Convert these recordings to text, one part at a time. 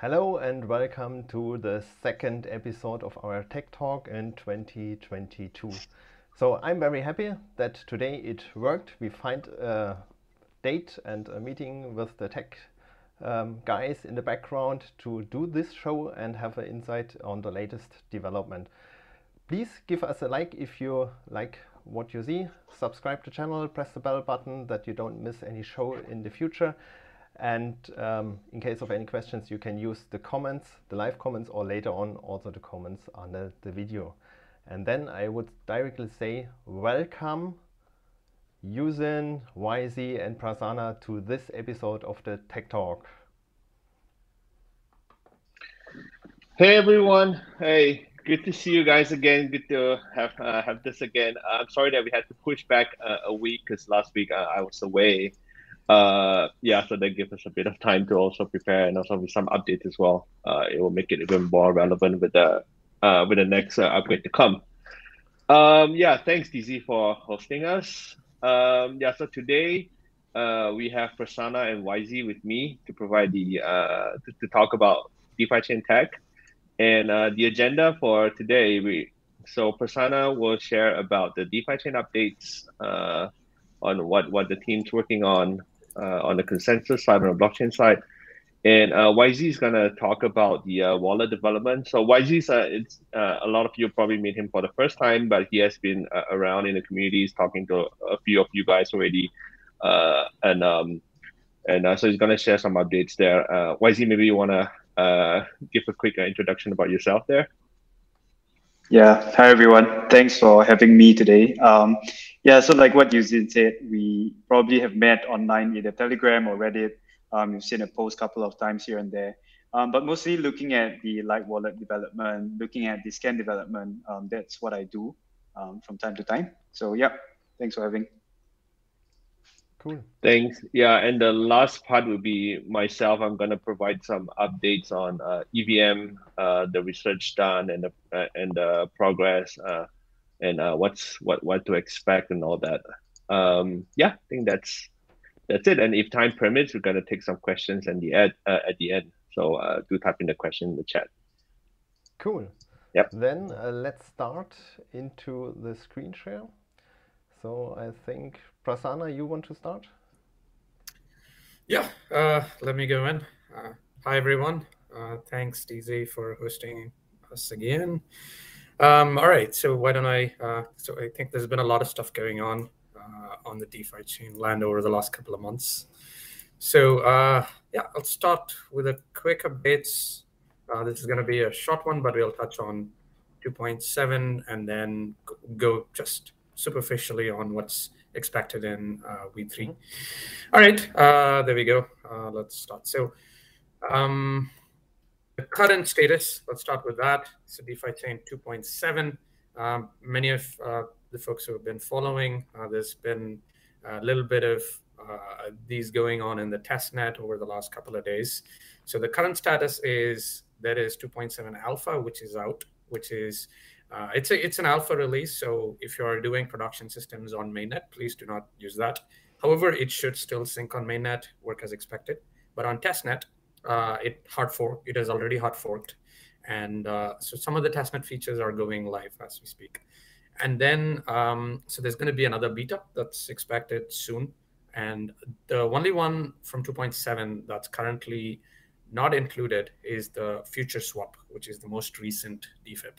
Hello and welcome to the second episode of our Tech Talk in 2022. So I'm very happy that today it worked. We find a date and a meeting with the tech um, guys in the background to do this show and have an insight on the latest development. Please give us a like if you like what you see. Subscribe to the channel, press the bell button that you don't miss any show in the future. And um, in case of any questions, you can use the comments, the live comments, or later on also the comments under the video. And then I would directly say welcome U-Zyn, YZ, and Prasanna to this episode of the Tech Talk. Hey everyone! Hey, good to see you guys again. Good to have uh, have this again. I'm sorry that we had to push back uh, a week because last week uh, I was away uh, yeah, so that gives us a bit of time to also prepare and also with some updates as well. Uh, it will make it even more relevant with the uh, with the next uh, upgrade to come. Um, yeah, thanks DZ for hosting us. Um, yeah, so today uh, we have Prasanna and YZ with me to provide the uh, to, to talk about DeFi chain tech. And uh, the agenda for today, we so Prasanna will share about the DeFi chain updates uh, on what what the team's working on uh, on the consensus side, on the blockchain side. And uh, YZ is going to talk about the uh, wallet development. So YZ uh, it's uh, a lot of you probably meet him for the first time, but he has been uh, around in the communities talking to a few of you guys already, uh, and um, and uh, so he's going to share some updates there. YZ, maybe you want to give a quick introduction about yourself there. Yeah. Hi, everyone. Thanks for having me today. Um, yeah, so like what U-Zyn said, we probably have met online either Telegram or Reddit. Um, you've seen a post a couple of times here and there. Um, but mostly looking at the Light Wallet development, looking at the scan development. Um, that's what I do um, from time to time. So yeah, thanks for having. Cool. Thanks. Yeah, and the last part will be myself. I'm gonna provide some updates on uh, EVM, uh, the research done, and the uh, and the progress, uh, and uh, what's what what to expect and all that. Um, yeah, I think that's that's it. And if time permits, we're gonna take some questions at the end. Uh, at the end, so uh, do type in the question in the chat. Cool. Yep. Then let's start into the screen share. So I think Prasanna, you want to start? Yeah, uh, let me go in. Uh, hi, everyone. Uh, thanks, DZ, for hosting us again. Um, all right, so why don't I? Uh, so I think there's been a lot of stuff going on uh, on the DeFi chain land over the last couple of months. So uh, yeah, I'll start with a quick updates. this is going to be a short one, but we'll touch on 2.7 and then go just superficially on what's expected in uh, V3. Mm-hmm. All right, uh, there we go. Uh, let's start. So, um, the current status, let's start with that. So, DeFi Chain 2.7. Um, many of uh, the folks who have been following, uh, there's been a little bit of uh, these going on in the test net over the last couple of days. So, the current status is there is 2.7 alpha, which is out, which is uh, it's a it's an alpha release, so if you are doing production systems on mainnet, please do not use that. However, it should still sync on mainnet, work as expected. But on testnet, uh, it hard fork. It is already hard forked, and uh, so some of the testnet features are going live as we speak. And then um, so there's going to be another beta that's expected soon. And the only one from 2.7 that's currently not included is the future swap, which is the most recent DFIP.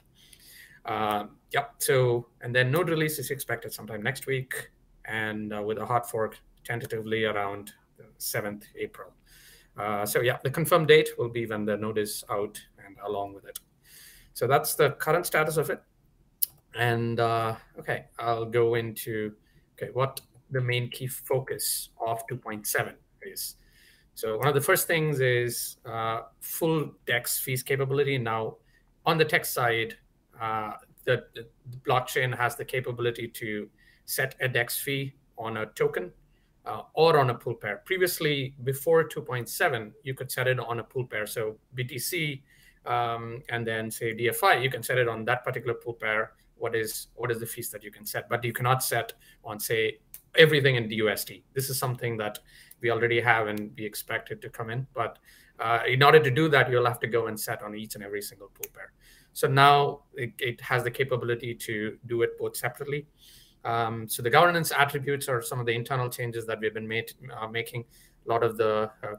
Um, yep. So, and then node release is expected sometime next week, and uh, with a hard fork tentatively around 7th April. Uh, so, yeah, the confirmed date will be when the node is out and along with it. So, that's the current status of it. And uh, okay, I'll go into okay what the main key focus of 2.7 is. So, one of the first things is uh, full DEX fees capability. Now, on the tech side, uh, the, the, blockchain has the capability to set a DEX fee on a token uh, or on a pool pair. Previously, before 2.7, you could set it on a pool pair. So BTC um, and then say DFI, you can set it on that particular pool pair. What is what is the fees that you can set? But you cannot set on say everything in DUSD. This is something that we already have and we expect it to come in. But Uh, in order to do that, you'll have to go and set on each and every single pool pair. So now it, it has the capability to do it both separately. Um, so the governance attributes are some of the internal changes that we've been made, uh, making. A lot of the uh,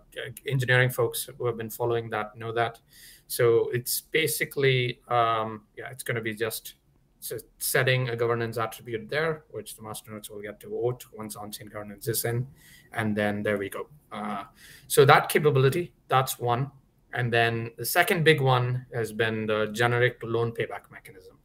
engineering folks who have been following that know that. So it's basically, um, yeah, it's going to be just setting a governance attribute there, which the masternodes will get to vote once on-chain governance is in, and then there we go. Uh, so that capability, that's one. And then the second big one has been the generic loan payback mechanism.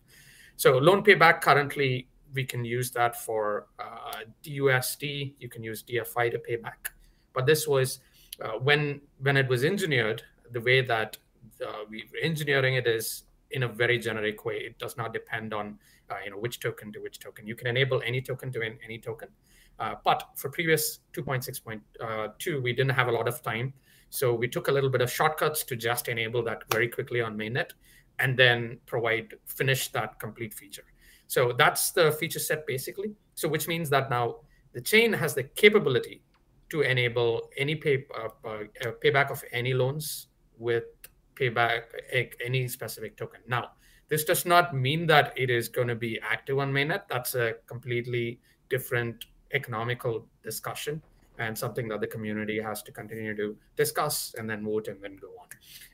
So loan payback currently we can use that for uh, DUSD. You can use DFI to pay back. But this was uh, when when it was engineered, the way that uh, we were engineering it is in a very generic way. It does not depend on uh, you know which token to which token. You can enable any token to any token. Uh, but for previous 2.6.2, uh, we didn't have a lot of time. So we took a little bit of shortcuts to just enable that very quickly on mainnet and then provide, finish that complete feature. So that's the feature set basically. So which means that now the chain has the capability to enable any pay, uh, uh, payback of any loans with payback any specific token. Now, this does not mean that it is going to be active on mainnet. That's a completely different economical discussion and something that the community has to continue to discuss and then vote and then go on.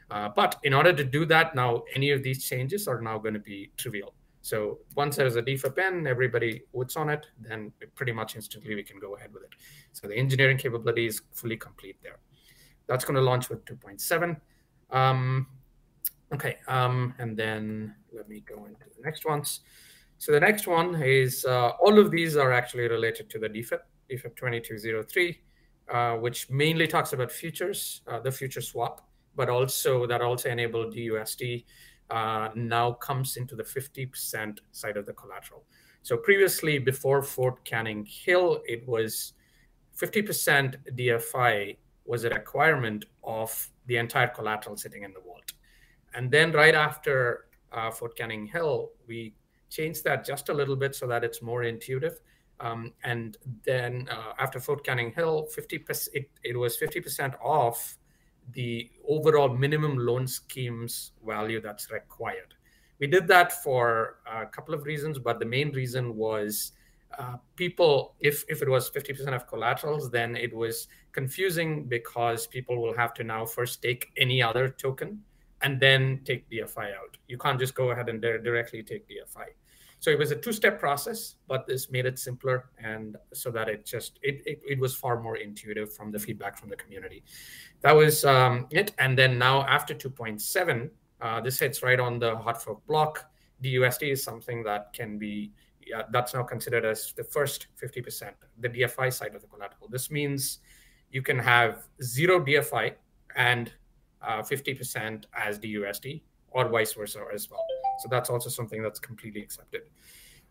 Uh, but in order to do that, now any of these changes are now going to be trivial. So once there's a DFIP in, everybody votes on it, then pretty much instantly we can go ahead with it. So the engineering capability is fully complete there. That's going to launch with 2.7. Um, okay, um, and then let me go into the next ones. So the next one is uh, all of these are actually related to the DFIP, DFIP 2203, uh, which mainly talks about futures, uh, the future swap, but also that also enable DUSD uh, now comes into the 50% side of the collateral. So previously, before Fort Canning Hill, it was 50% DFI was a requirement of the entire collateral sitting in the vault. And then right after uh, Fort Canning Hill, we changed that just a little bit so that it's more intuitive. Um, and then uh, after Fort Canning Hill, 50% it, it was 50% off the overall minimum loan schemes value that's required. We did that for a couple of reasons, but the main reason was uh, people, if, if it was 50% of collaterals, then it was confusing because people will have to now first take any other token and then take DFI out. You can't just go ahead and directly take DFI. So it was a two-step process, but this made it simpler, and so that it just it, it, it was far more intuitive from the feedback from the community. That was um, it. And then now after 2.7, uh, this hits right on the hard fork block. DUSD is something that can be yeah, that's now considered as the first 50%, the DFI side of the collateral. This means you can have zero DFI and uh, 50% as DUSD, or vice versa as well. So that's also something that's completely accepted.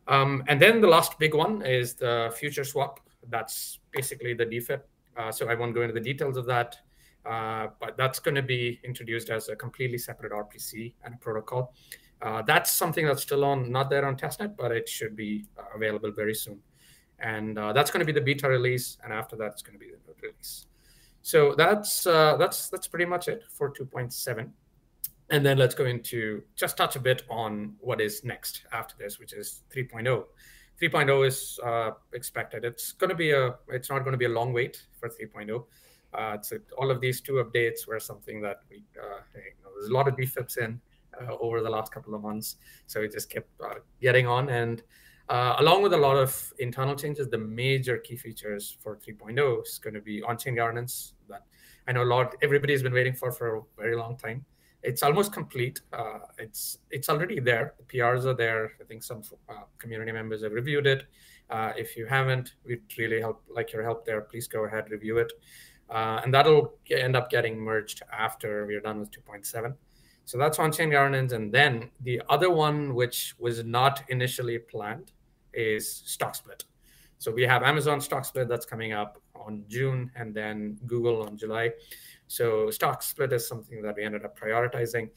Um, and then the last big one is the future swap. That's basically the DFIP. Uh, so I won't go into the details of that, uh, but that's going to be introduced as a completely separate RPC and protocol. Uh, that's something that's still on, not there on testnet, but it should be uh, available very soon. And uh, that's going to be the beta release, and after that, it's going to be the node release. So that's uh, that's that's pretty much it for 2.7 and then let's go into just touch a bit on what is next after this, which is 3.0. 3.0 is uh, expected. It's going to be a. It's not going to be a long wait for 3.0. Uh, it's a, all of these two updates were something that we. Uh, you know, there's a lot of DFIPs in uh, over the last couple of months, so we just kept uh, getting on. And uh, along with a lot of internal changes, the major key features for 3.0 is going to be on-chain governance. That I know a lot. Everybody's been waiting for for a very long time it's almost complete. Uh, it's it's already there. The PRs are there. I think some uh, community members have reviewed it. Uh, if you haven't, we'd really help like your help there. Please go ahead review it, uh, and that'll end up getting merged after we're done with 2.7. So that's on-chain governance, and then the other one, which was not initially planned, is stock split. So we have Amazon stock split that's coming up on June, and then Google on July. So stock split is something that we ended up prioritizing.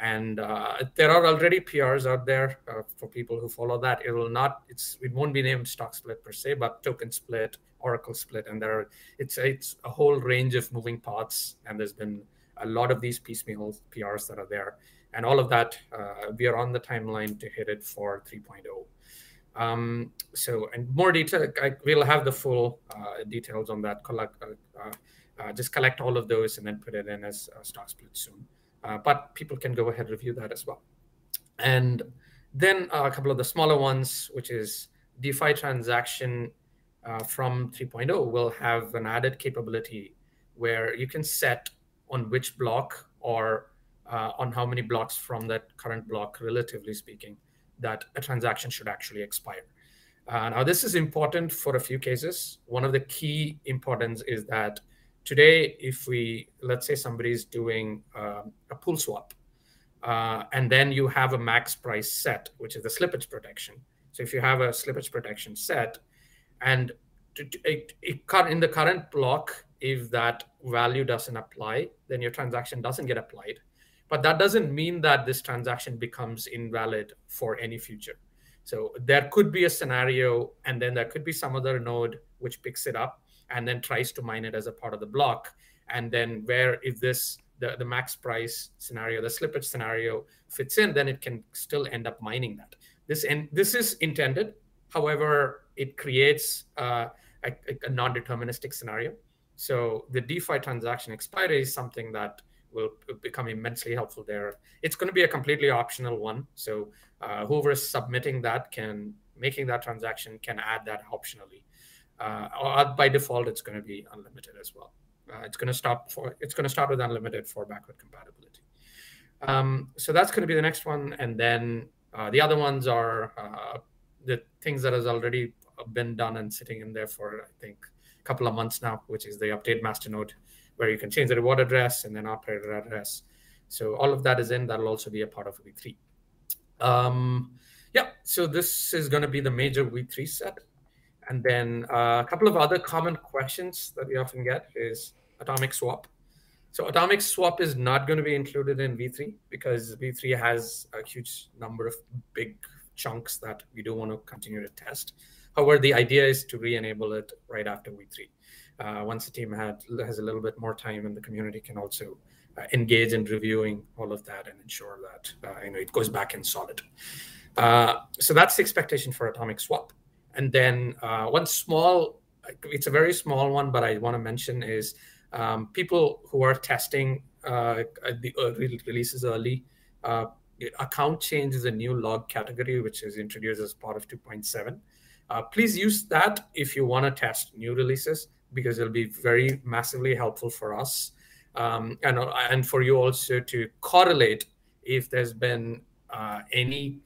And uh, there are already PRs out there uh, for people who follow that. It will not, it's, it won't be named stock split per se, but token split, Oracle split, and there are, it's it's a whole range of moving parts. And there's been a lot of these piecemeal PRs that are there. And all of that, uh, we are on the timeline to hit it for 3.0. Um, so, and more detail, I, we'll have the full uh, details on that. Uh, uh, just collect all of those and then put it in as a stock split soon. Uh, but people can go ahead and review that as well. And then a couple of the smaller ones, which is DeFi transaction uh, from 3.0 will have an added capability where you can set on which block or uh, on how many blocks from that current block, relatively speaking, that a transaction should actually expire. Uh, now, this is important for a few cases. One of the key importance is that today, if we, let's say somebody's doing uh, a pool swap, uh, and then you have a max price set, which is the slippage protection. So if you have a slippage protection set, and it, it, in the current block, if that value doesn't apply, then your transaction doesn't get applied. But that doesn't mean that this transaction becomes invalid for any future. So there could be a scenario, and then there could be some other node which picks it up and then tries to mine it as a part of the block. And then where if this the, the max price scenario, the slippage scenario fits in, then it can still end up mining that. This and this is intended. However, it creates uh, a, a non-deterministic scenario. So the DeFi transaction expiry is something that will become immensely helpful there. It's going to be a completely optional one. So uh, whoever is submitting that can making that transaction can add that optionally. Uh, by default, it's going to be unlimited as well. Uh, it's going to stop for it's going to start with unlimited for backward compatibility. Um, so that's going to be the next one, and then uh, the other ones are uh, the things that has already been done and sitting in there for I think a couple of months now, which is the update master node, where you can change the reward address and then operator address. So all of that is in. That'll also be a part of V3. Um, yeah, so this is going to be the major V3 set. And then uh, a couple of other common questions that we often get is atomic swap. So atomic swap is not going to be included in V3 because V3 has a huge number of big chunks that we do want to continue to test. However, the idea is to re-enable it right after V3. Uh, once the team had, has a little bit more time and the community can also uh, engage in reviewing all of that and ensure that uh, you know it goes back in solid. Uh, so that's the expectation for atomic swap. And then uh, one small, it's a very small one, but I want to mention is um, people who are testing uh, the early releases early. Uh, account change is a new log category which is introduced as part of 2.7. Uh, please use that if you want to test new releases because it'll be very massively helpful for us um, and and for you also to correlate if there's been uh, any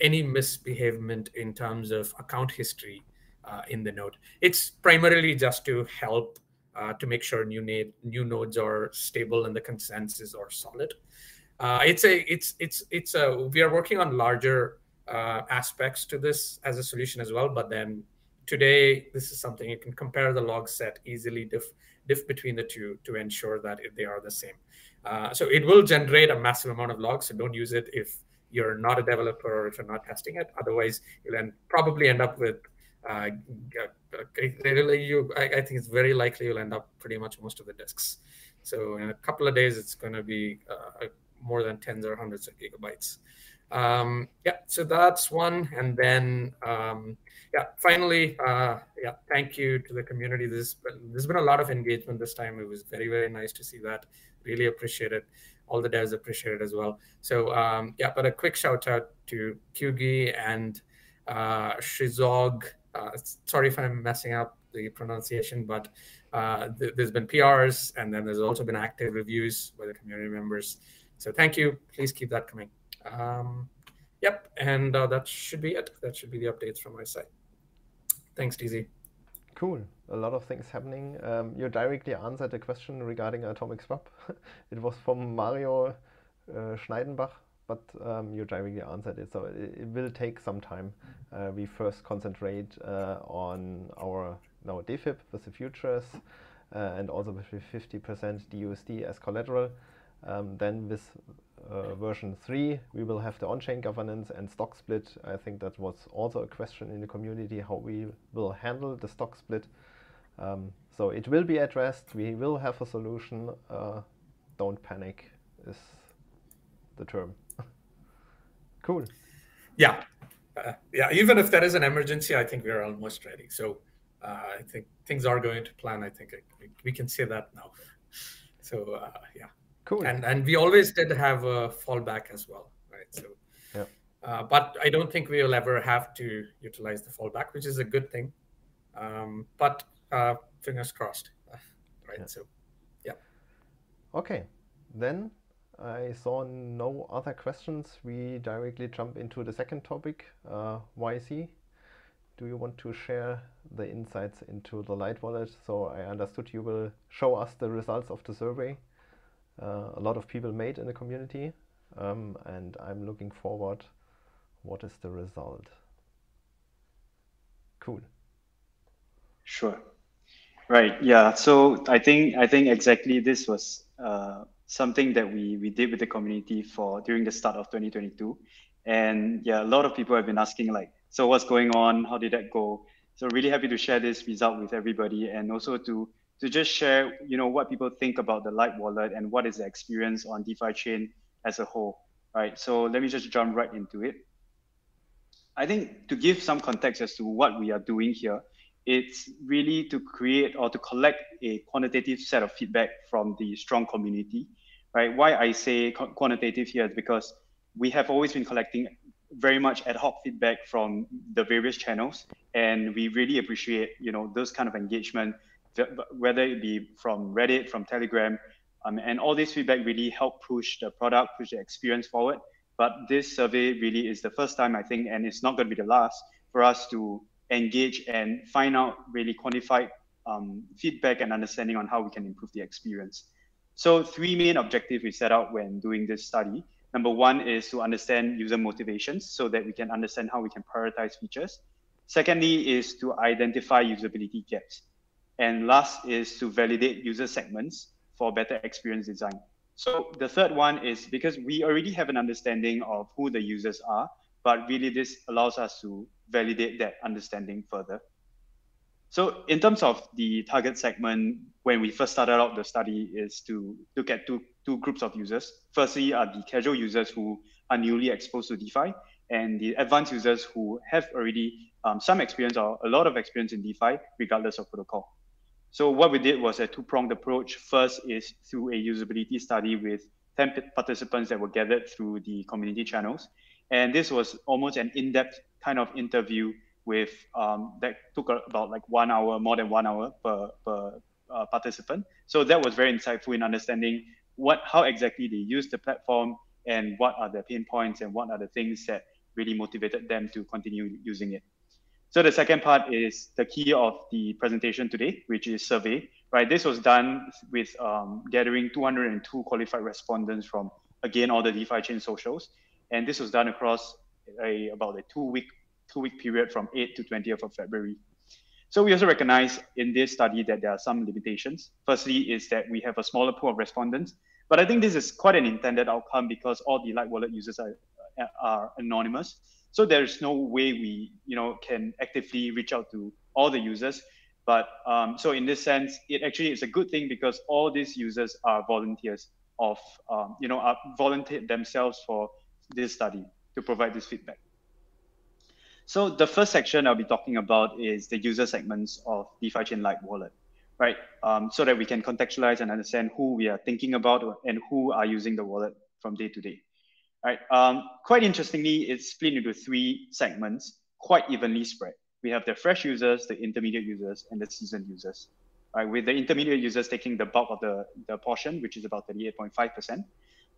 any misbehavement in terms of account history uh, in the node. It's primarily just to help uh, to make sure new na- new nodes are stable and the consensus are solid. Uh, it's a it's it's it's a we are working on larger uh, aspects to this as a solution as well. But then today this is something you can compare the log set easily diff diff between the two to ensure that they are the same. Uh, so it will generate a massive amount of logs. So don't use it if you're not a developer or if you're not testing it. Otherwise, you'll end, probably end up with uh, you. I, I, think it's very likely you'll end up pretty much most of the disks. So in a couple of days, it's going to be uh, more than tens or hundreds of gigabytes. Um, yeah, so that's one, and then um, yeah, finally, uh, yeah, thank you to the community. This there's been a lot of engagement this time. It was very very nice to see that. Really appreciate it all the devs appreciate it as well. So um, yeah, but a quick shout out to Kyugi and uh, Shizog. Uh, sorry if I'm messing up the pronunciation, but uh, th- there's been PRs and then there's also been active reviews by the community members. So thank you. Please keep that coming. Um, yep, and uh, that should be it. That should be the updates from my side. Thanks, DZ. Cool. A lot of things happening. Um, you directly answered the question regarding atomic swap. it was from Mario uh, Schneidenbach, but um, you directly answered it. So it, it will take some time. Uh, we first concentrate uh, on our now DFIP with the futures uh, and also with 50% DUSD as collateral. Um, then with uh, version 3 we will have the on-chain governance and stock split. I think that was also a question in the community how we will handle the stock split. Um, so it will be addressed. We will have a solution uh, don't panic is the term. cool. Yeah, uh, yeah. Even if there is an emergency, I think we're almost ready. So uh, I think things are going to plan. I think we can say that now. So uh, yeah, cool. And and we always did have a fallback as well, right? So yeah. Uh, but I don't think we will ever have to utilize the fallback, which is a good thing. Um, but uh, fingers crossed, right? Yeah. So yeah. Okay, then I saw no other questions. We directly jump into the second topic, uh, YC. Do you want to share the insights into the Light Wallet? So I understood you will show us the results of the survey. Uh, a lot of people made in the community, um, and I'm looking forward. What is the result? Cool. Sure. Right. Yeah. So I think I think exactly this was uh, something that we we did with the community for during the start of 2022, and yeah, a lot of people have been asking like, so what's going on? How did that go? So really happy to share this result with everybody, and also to to just share, you know, what people think about the Light Wallet and what is the experience on DeFi chain as a whole. Right. So let me just jump right into it. I think to give some context as to what we are doing here, it's really to create or to collect a quantitative set of feedback from the strong community, right? Why I say quantitative here is because we have always been collecting very much ad hoc feedback from the various channels, and we really appreciate, you know, those kind of engagement, whether it be from Reddit, from Telegram, um, and all this feedback really help push the product, push the experience forward. But this survey really is the first time I think, and it's not going to be the last for us to engage and find out really quantified um, feedback and understanding on how we can improve the experience. So three main objectives we set out when doing this study. Number one is to understand user motivations so that we can understand how we can prioritize features. Secondly is to identify usability gaps. And last is to validate user segments for better experience design. So the third one is because we already have an understanding of who the users are, but really this allows us to validate that understanding further. So in terms of the target segment, when we first started out the study is to look at two, two groups of users. Firstly are the casual users who are newly exposed to DeFi and the advanced users who have already um, some experience or a lot of experience in DeFi, regardless of protocol. So what we did was a two-pronged approach. First is through a usability study with 10 participants that were gathered through the community channels. And this was almost an in-depth kind of interview with um, that took about like one hour, more than one hour per, per uh, participant. So that was very insightful in understanding what how exactly they use the platform and what are the pain points and what are the things that really motivated them to continue using it. So the second part is the key of the presentation today, which is survey. Right, this was done with um, gathering 202 qualified respondents from again all the DeFi chain socials, and this was done across a about a two week two week period from 8 to 20th of February. So we also recognize in this study that there are some limitations. Firstly, is that we have a smaller pool of respondents, but I think this is quite an intended outcome because all the Light Wallet users are, are anonymous. So there's no way we, you know, can actively reach out to all the users. But um, so in this sense, it actually is a good thing because all these users are volunteers of, um, you know, are volunteered themselves for this study to provide this feedback. So the first section I'll be talking about is the user segments of DeFi Chain Light Wallet, right? Um, so that we can contextualize and understand who we are thinking about and who are using the wallet from day to day. Right. Um, quite interestingly, it's split into three segments, quite evenly spread. We have the fresh users, the intermediate users, and the seasoned users. Right, with the intermediate users taking the bulk of the, the portion, which is about 38.5%.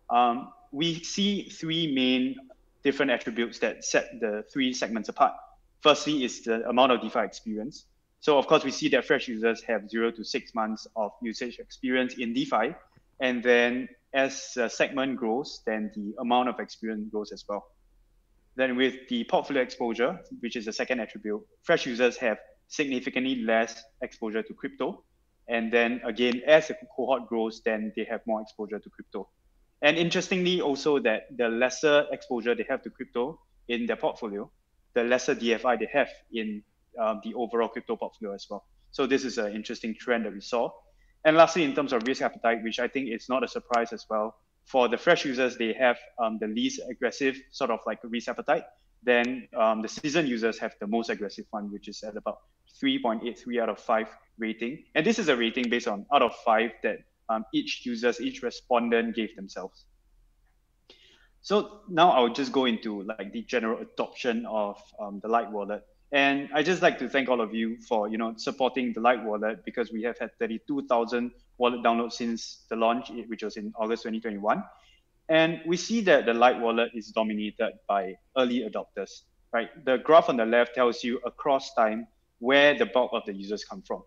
Um, we see three main different attributes that set the three segments apart. Firstly is the amount of DeFi experience. So of course, we see that fresh users have zero to six months of usage experience in DeFi. And then as the segment grows, then the amount of experience grows as well. Then with the portfolio exposure, which is the second attribute, fresh users have significantly less exposure to crypto. And then again, as the cohort grows, then they have more exposure to crypto. And interestingly, also that the lesser exposure they have to crypto in their portfolio, the lesser DFI they have in um, the overall crypto portfolio as well. So this is an interesting trend that we saw. And lastly, in terms of risk appetite, which I think is not a surprise as well, for the fresh users, they have um, the least aggressive sort of like risk appetite. Then um, the seasoned users have the most aggressive one, which is at about 3.83 out of 5 rating. And this is a rating based on out of 5 that um, each users, each respondent gave themselves. So now I'll just go into like the general adoption of um, the Light Wallet. And I just like to thank all of you for you know supporting the Light Wallet because we have had 32,000 wallet downloads since the launch, eh, which was in August 2021. And we see that the Light Wallet is dominated by early adopters, right? The graph on the left tells you across time where the bulk of the users come from.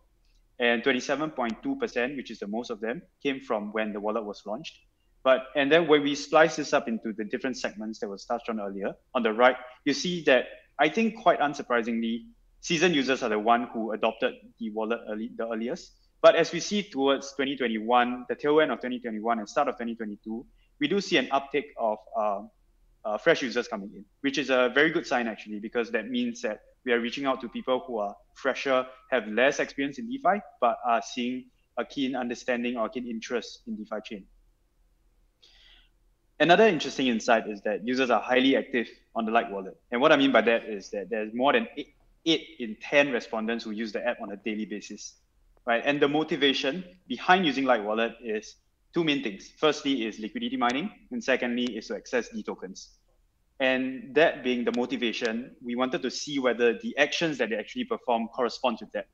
And 27.2%, which is the most of them, came from when the wallet was launched. But and then when we slice this up into the different segments that was touched on earlier, on the right, you see that I think quite unsurprisingly, seasoned users are the one who adopted the wallet early, the earliest. But as we see towards 2021, the tail end of 2021 and start of 2022, we do see an uptick of uh, uh, fresh users coming in, which is a very good sign actually, because that means that we are reaching out to people who are fresher, have less experience in DeFi, but are seeing a keen understanding or keen interest in DeFi chain. Another interesting insight is that users are highly active on the Light Wallet. And what I mean by that is that there's more than eight, eight in 10 respondents who use the app on a daily basis, right? And the motivation behind using Light Wallet is two main things. Firstly is liquidity mining, and secondly is to access D tokens. And that being the motivation, we wanted to see whether the actions that they actually perform correspond to that.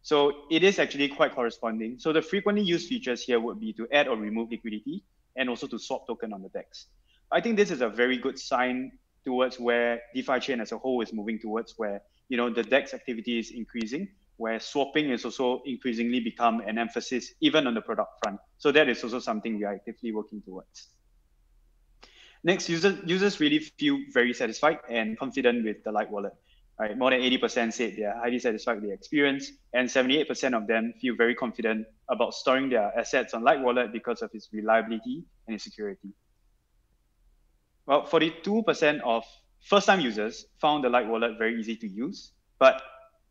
So it is actually quite corresponding. So the frequently used features here would be to add or remove liquidity, and also to swap token on the DEX. I think this is a very good sign towards where DeFi chain as a whole is moving towards where you know the DEX activity is increasing, where swapping is also increasingly become an emphasis even on the product front. So that is also something we are actively working towards. Next, users really feel very satisfied and confident with the Light Wallet. Right, more than 80% said they are highly satisfied with the experience, and 78% of them feel very confident about storing their assets on Light Wallet because of its reliability and its security. Well, 42% of first-time users found the Light Wallet very easy to use, but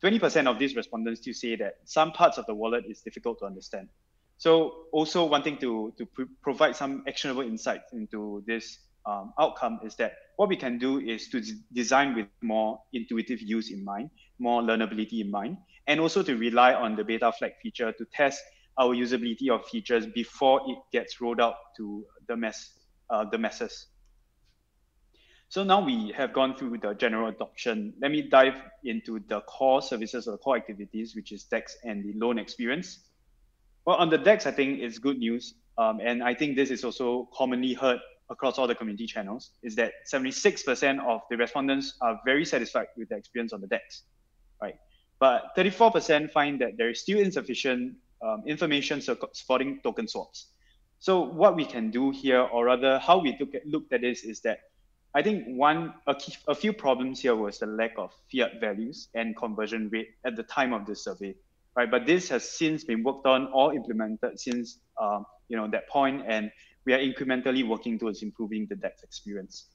20% of these respondents still say that some parts of the wallet is difficult to understand. So also wanting to, to provide some actionable insights into this um, outcome is that what we can do is to design with more intuitive use in mind, more learnability in mind, and also to rely on the beta flag feature to test our usability of features before it gets rolled out to the mass, uh, the masses. So now we have gone through the general adoption. Let me dive into the core services or core activities, which is DEX and the loan experience. Well, on the DEX, I think it's good news. Um, and I think this is also commonly heard across all the community channels is that 76% of the respondents are very satisfied with the experience on the DEX, right? But 34% find that there is still insufficient um, information supporting token swaps. So what we can do here, or rather how we look at, looked at this is that I think one a, key, a few problems here was the lack of fiat values and conversion rate at the time of this survey, right? But this has since been worked on or implemented since um, you know that point, and we are incrementally working towards improving the DEX experience.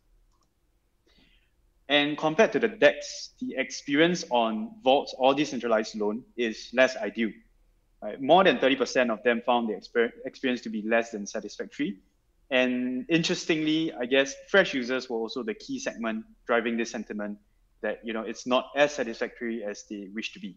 And compared to the DEX, the experience on vaults or decentralized loan is less ideal. Right? More than 30% of them found the experience to be less than satisfactory. And interestingly, I guess fresh users were also the key segment driving this sentiment that you know it's not as satisfactory as they wish to be.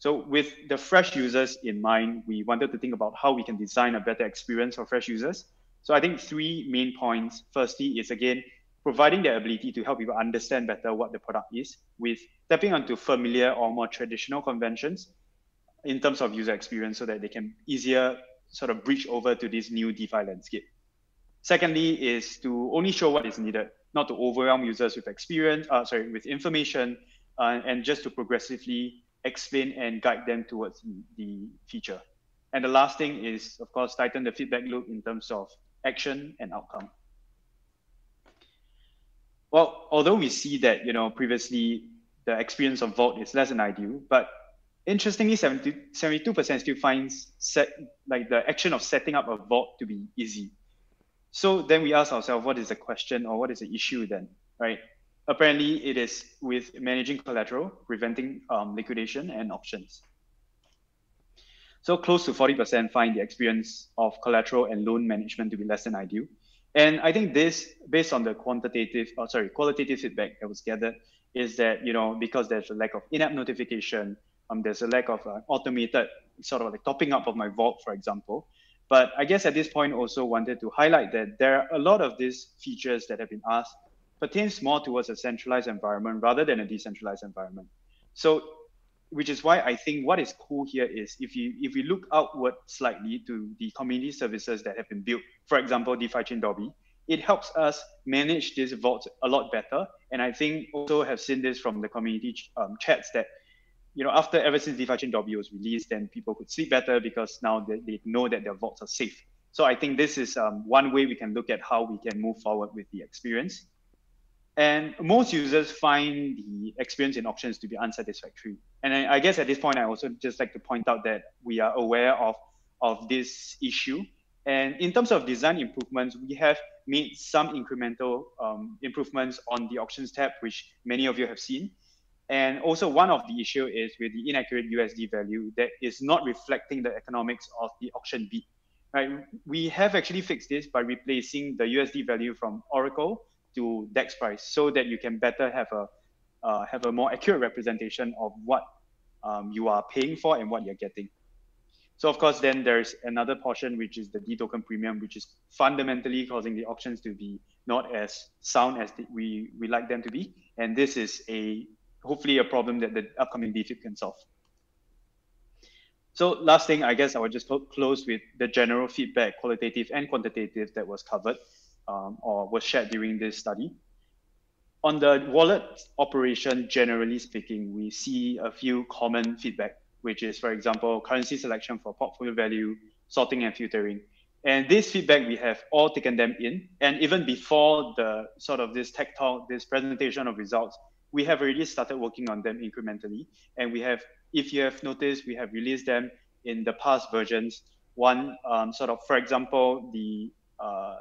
So with the fresh users in mind, we wanted to think about how we can design a better experience for fresh users so I think three main points. Firstly, is again providing the ability to help people understand better what the product is with stepping onto familiar or more traditional conventions in terms of user experience so that they can easier sort of bridge over to this new DeFi landscape. Secondly, is to only show what is needed, not to overwhelm users with experience, uh, sorry, with information, uh, and just to progressively explain and guide them towards the feature. And the last thing is, of course, tighten the feedback loop in terms of action and outcome. Well, although we see that, you know, previously the experience of Vault is less than ideal, but interestingly, 70, 72% still finds set, like the action of setting up a Vault to be easy. So then we ask ourselves, what is the question or what is the issue then, right? Apparently, it is with managing collateral, preventing um, liquidation and options. So close to 40% find the experience of collateral and loan management to be less than ideal. And I think this, based on the quantitative, oh, sorry, qualitative feedback that was gathered, is that you know because there's a lack of in-app notification, um, there's a lack of uh, automated sort of like topping up of my vault, for example. But I guess at this point also wanted to highlight that there are a lot of these features that have been asked pertains more towards a centralized environment rather than a decentralized environment. So which is why I think what is cool here is if you if we look outward slightly to the community services that have been built, for example, DeFi Chain Dobby, it helps us manage this vault a lot better. And I think also have seen this from the community um, chats that, you know, after ever since DeFi Dobby was released, then people could sleep better because now they, they know that their vaults are safe. So I think this is um, one way we can look at how we can move forward with the experience. And most users find the experience in auctions to be unsatisfactory. And I, I, guess at this point, I also just like to point out that we are aware of, of this issue. And in terms of design improvements, we have made some incremental um, improvements on the auctions tab, which many of you have seen. And also one of the issue is with the inaccurate USD value that is not reflecting the economics of the auction bid. Right? We have actually fixed this by replacing the USD value from Oracle to DEX price so that you can better have a uh, have a more accurate representation of what um, you are paying for and what you're getting. So of course, then there's another portion which is the D token premium, which is fundamentally causing the auctions to be not as sound as the, we we like them to be, and this is a hopefully a problem that the upcoming DFIP can solve. So last thing, I guess I will just close with the general feedback, qualitative and quantitative, that was covered um, or was shared during this study. On the wallet operation, generally speaking, we see a few common feedback, which is, for example, currency selection for portfolio value, sorting and filtering. And this feedback, we have all taken them in. And even before the sort of this tech talk, this presentation of results, we have already started working on them incrementally. And we have, if you have noticed, we have released them in the past versions. One um, sort of, for example, the uh,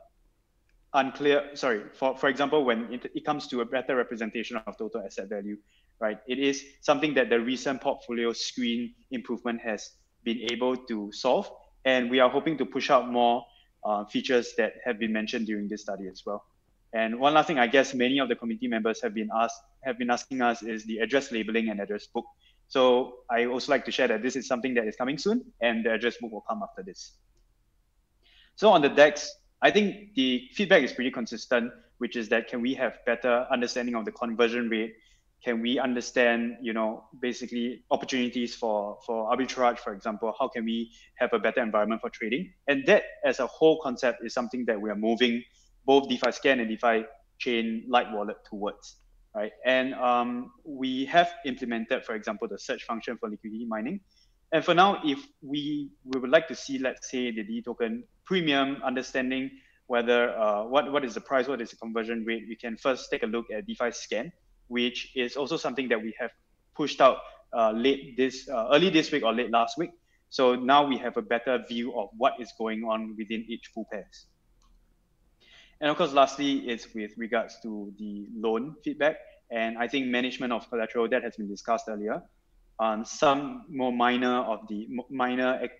unclear, sorry, for, for example, when it, it comes to a better representation of total asset value, right? It is something that the recent portfolio screen improvement has been able to solve. And we are hoping to push out more uh, features that have been mentioned during this study as well. And one last thing, I guess many of the committee members have been asked have been asking us is the address labeling and address book. So I also like to share that this is something that is coming soon, and the address book will come after this. So on the DEX, I think the feedback is pretty consistent, which is that can we have better understanding of the conversion rate? Can we understand, you know, basically opportunities for, for arbitrage, for example? How can we have a better environment for trading? And that as a whole concept is something that we are moving both DeFi Scan and DeFi Chain Light Wallet towards, right? And um, we have implemented, for example, the search function for liquidity mining. And for now, if we, we would like to see, let's say, the D token premium, understanding whether uh, what, what is the price, what is the conversion rate, we can first take a look at DeFi Scan, which is also something that we have pushed out uh, late this uh, early this week or late last week. So now we have a better view of what is going on within each pool pairs. And of course, lastly, it's with regards to the loan feedback. And I think management of collateral that has been discussed earlier um, some more minor of the minor ac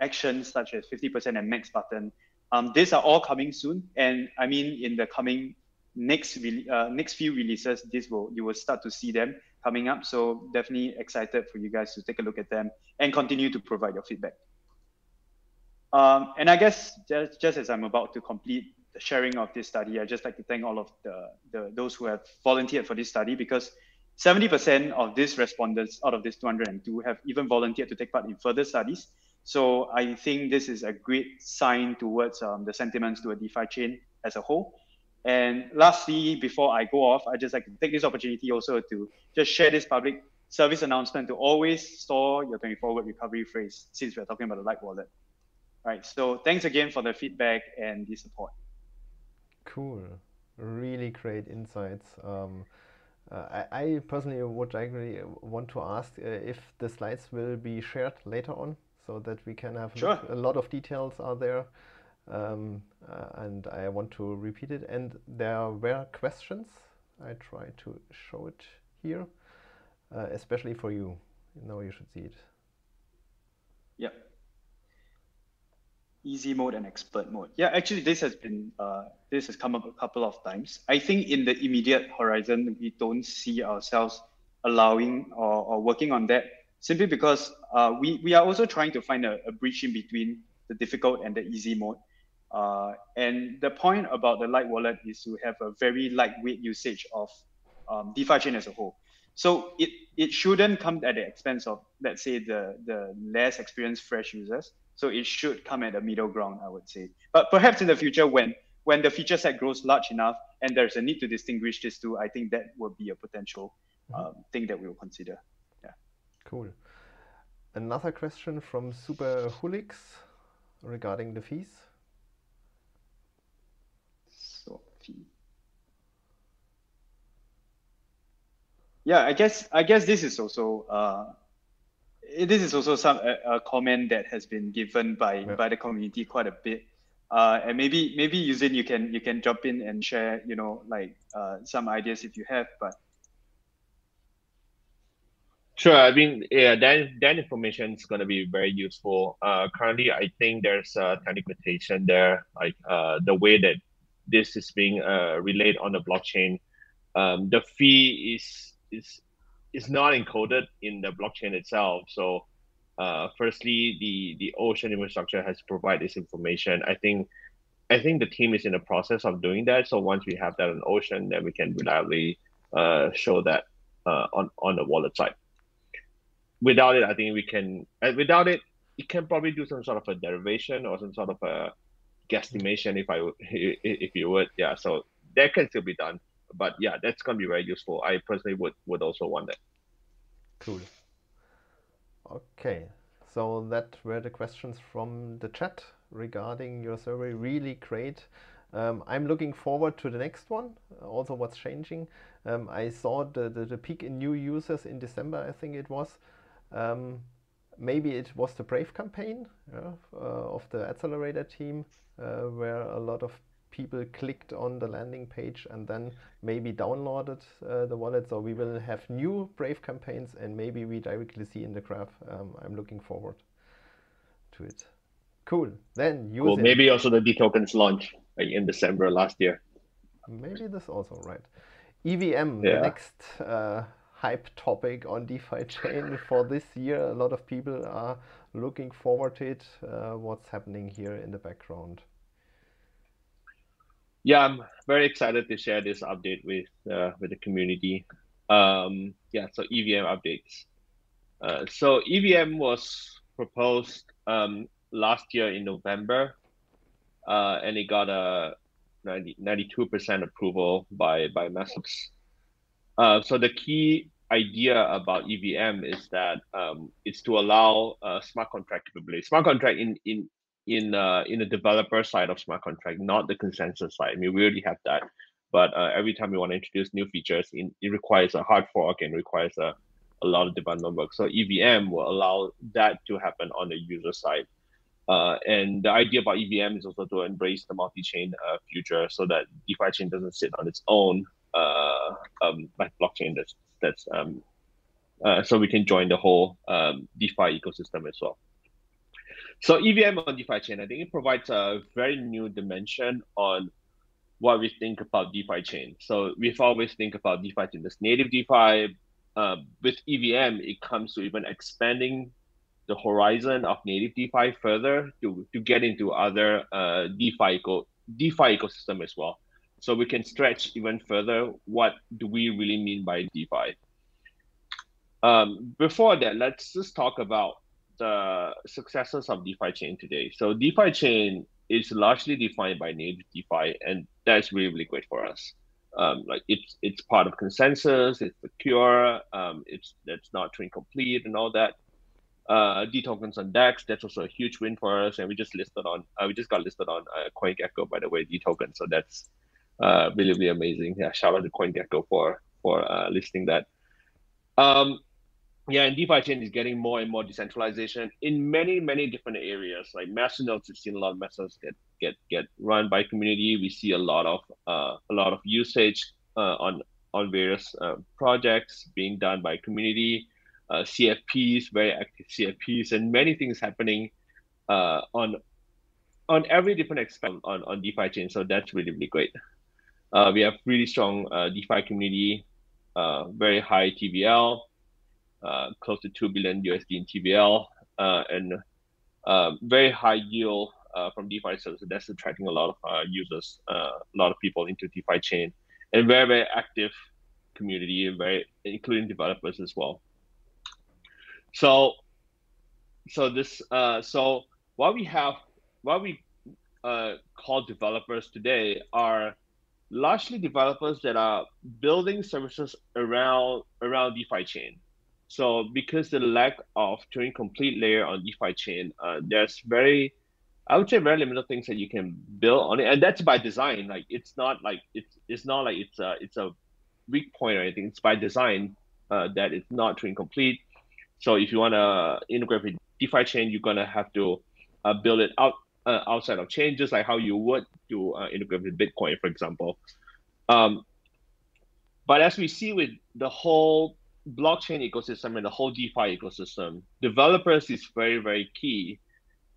actions such as 50% and max button. Um, these are all coming soon. And I mean, in the coming next uh, next few releases, this will you will start to see them coming up. So definitely excited for you guys to take a look at them and continue to provide your feedback. Um, and I guess just, just as I'm about to complete the sharing of this study, I just like to thank all of the, the those who have volunteered for this study because 70% of these respondents out of this 202 have even volunteered to take part in further studies. So I think this is a great sign towards um, the sentiments to a DeFi chain as a whole. And lastly, before I go off, I just like to take this opportunity also to just share this public service announcement to always store your 24 word recovery phrase since we're talking about the Light Wallet. All right. So thanks again for the feedback and the support. Cool. Really great insights. Um, uh, I, I, personally would actually want to ask uh, if the slides will be shared later on so that we can have sure. a lot of details are there um, uh, and I want to repeat it and there were questions I try to show it here uh, especially for you now you should see it yep easy mode and expert mode. Yeah, actually, this has been uh, this has come up a couple of times. I think in the immediate horizon, we don't see ourselves allowing or, or working on that simply because uh, we we are also trying to find a, a bridge in between the difficult and the easy mode. Uh, and the point about the light wallet is to have a very lightweight usage of um, DeFi chain as a whole. So it, it shouldn't come at the expense of, let's say, the, the less experienced fresh users. So it should come at a middle ground, I would say. But perhaps in the future, when when the feature set grows large enough and there's a need to distinguish these two, I think that would be a potential mm-hmm. um, thing that we will consider. Yeah. Cool. Another question from Super Hulix regarding the fees. So fee. Yeah, I guess I guess this is also uh, this is also some a, a, comment that has been given by yeah. by the community quite a bit. Uh, and maybe maybe U-Zyn you can you can jump in and share you know like uh, some ideas if you have. But Sure. I mean, yeah, that that information is going to be very useful. Uh, currently, I think there's a limitation there, like uh, the way that this is being uh, relayed on the blockchain. Um, the fee is is is not encoded in the blockchain itself. So, uh, firstly, the the ocean infrastructure has to provide this information. I think I think the team is in the process of doing that. So once we have that on ocean, then we can reliably uh, show that uh, on on the wallet side without it, I think we can. Uh, without it, you can probably do some sort of a derivation or some sort of a guesstimation, if I if you would. Yeah, so that can still be done. But yeah, that's gonna be very useful. I personally would would also want that. Cool. Okay, so that were the questions from the chat regarding your survey. Really great. Um, I'm looking forward to the next one. Also, what's changing. Um, I saw the, the, the peak in new users in December, I think it was. Um, maybe it was the Brave campaign yeah, uh, of the accelerator team, uh, where a lot of people clicked on the landing page and then maybe downloaded uh, the wallet. So we will have new Brave campaigns and maybe we directly see in the graph. Um, I'm looking forward to it. Cool. Then use cool. Maybe also the D tokens launch like in December last year. Maybe this also right. EVM, yeah. the next uh, hype topic on DeFi chain for this year. A lot of people are looking forward to it. Uh, what's happening here in the background? Yeah, I'm very excited to share this update with uh, with the community. Um, yeah, so EVM updates. Uh, so EVM was proposed um, last year in November, uh, and it got a 92 percent approval by by MESOS. Uh, so the key idea about EVM is that um, it's to allow uh, smart contract capability. Smart contract in in in uh, in the developer side of smart contract, not the consensus side. I mean, we already have that, but uh, every time we want to introduce new features, in, it requires a hard fork and requires a, a lot of development work. So EVM will allow that to happen on the user side. Uh, and the idea about EVM is also to embrace the multi-chain uh, future, so that DeFi chain doesn't sit on its own uh, um, like blockchain that's that's um, uh, so we can join the whole um, DeFi ecosystem as well. So EVM on DeFi chain, I think it provides a very new dimension on what we think about DeFi chain. So we've always think about DeFi chain as native DeFi. Uh, with EVM, it comes to even expanding the horizon of native DeFi further to, to get into other uh, DeFi, eco, DeFi ecosystem as well. So we can stretch even further. What do we really mean by DeFi? Um, before that, let's just talk about the successes of DeFi chain today. So DeFi chain is largely defined by native DeFi, and that's really really great for us. Um, like it's it's part of consensus, it's secure, um, it's that's not Turing complete and all that. Uh, D tokens on DEX, that's also a huge win for us, and we just listed on uh, we just got listed on uh, CoinGecko by the way, D token, so that's uh, really, really amazing. Yeah, shout out to CoinGecko for for uh, listing that. Um, yeah, and DeFi chain is getting more and more decentralization in many, many different areas. Like masternodes, we've seen a lot of masternodes get get get run by community. We see a lot of uh, a lot of usage uh, on on various uh, projects being done by community, uh, CFPs, very active CFPs, and many things happening uh, on on every different aspect on, on DeFi chain. So that's really, really great. Uh, we have really strong DeFi community, uh, very high TVL, close to 2 billion USD in TVL, uh, and uh, very high yield from DeFi services. That's attracting a lot of users, a lot of people into DeFi chain, and very, very active community, very including developers as well. So, so this, so what we have what we uh, call developers today are largely developers that are building services around around DeFi chain. So because the lack of Turing complete layer on DeFi chain, uh, there's very, I would say very limited things that you can build on it, and that's by design. Like it's not like it's it's not like it's a it's a weak point or anything. It's by design uh, that it's not Turing complete. So if you want to integrate with DeFi chain, you're gonna have to uh, build it out uh, outside of chain, just like how you would to uh, integrate with Bitcoin, for example. Um, but as we see with the whole blockchain ecosystem and the whole DeFi ecosystem, developers is very, very key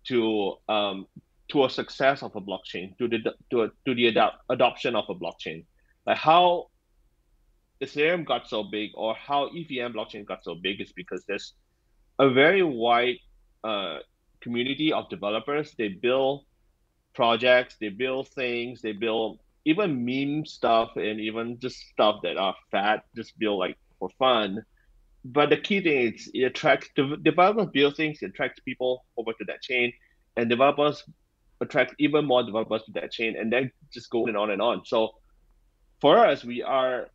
to um, to a success of a blockchain, to the to, a, to the adop- adoption of a blockchain. Like how Ethereum got so big, or how EVM blockchain got so big, is because there's a very wide uh, community of developers. They build projects, they build things, they build even meme stuff and even just stuff that are fat, just build like for fun. But the key thing is it attracts developers build things, it attracts people over to that chain, and developers attract even more developers to that chain, and then just go on and on. So for us, we are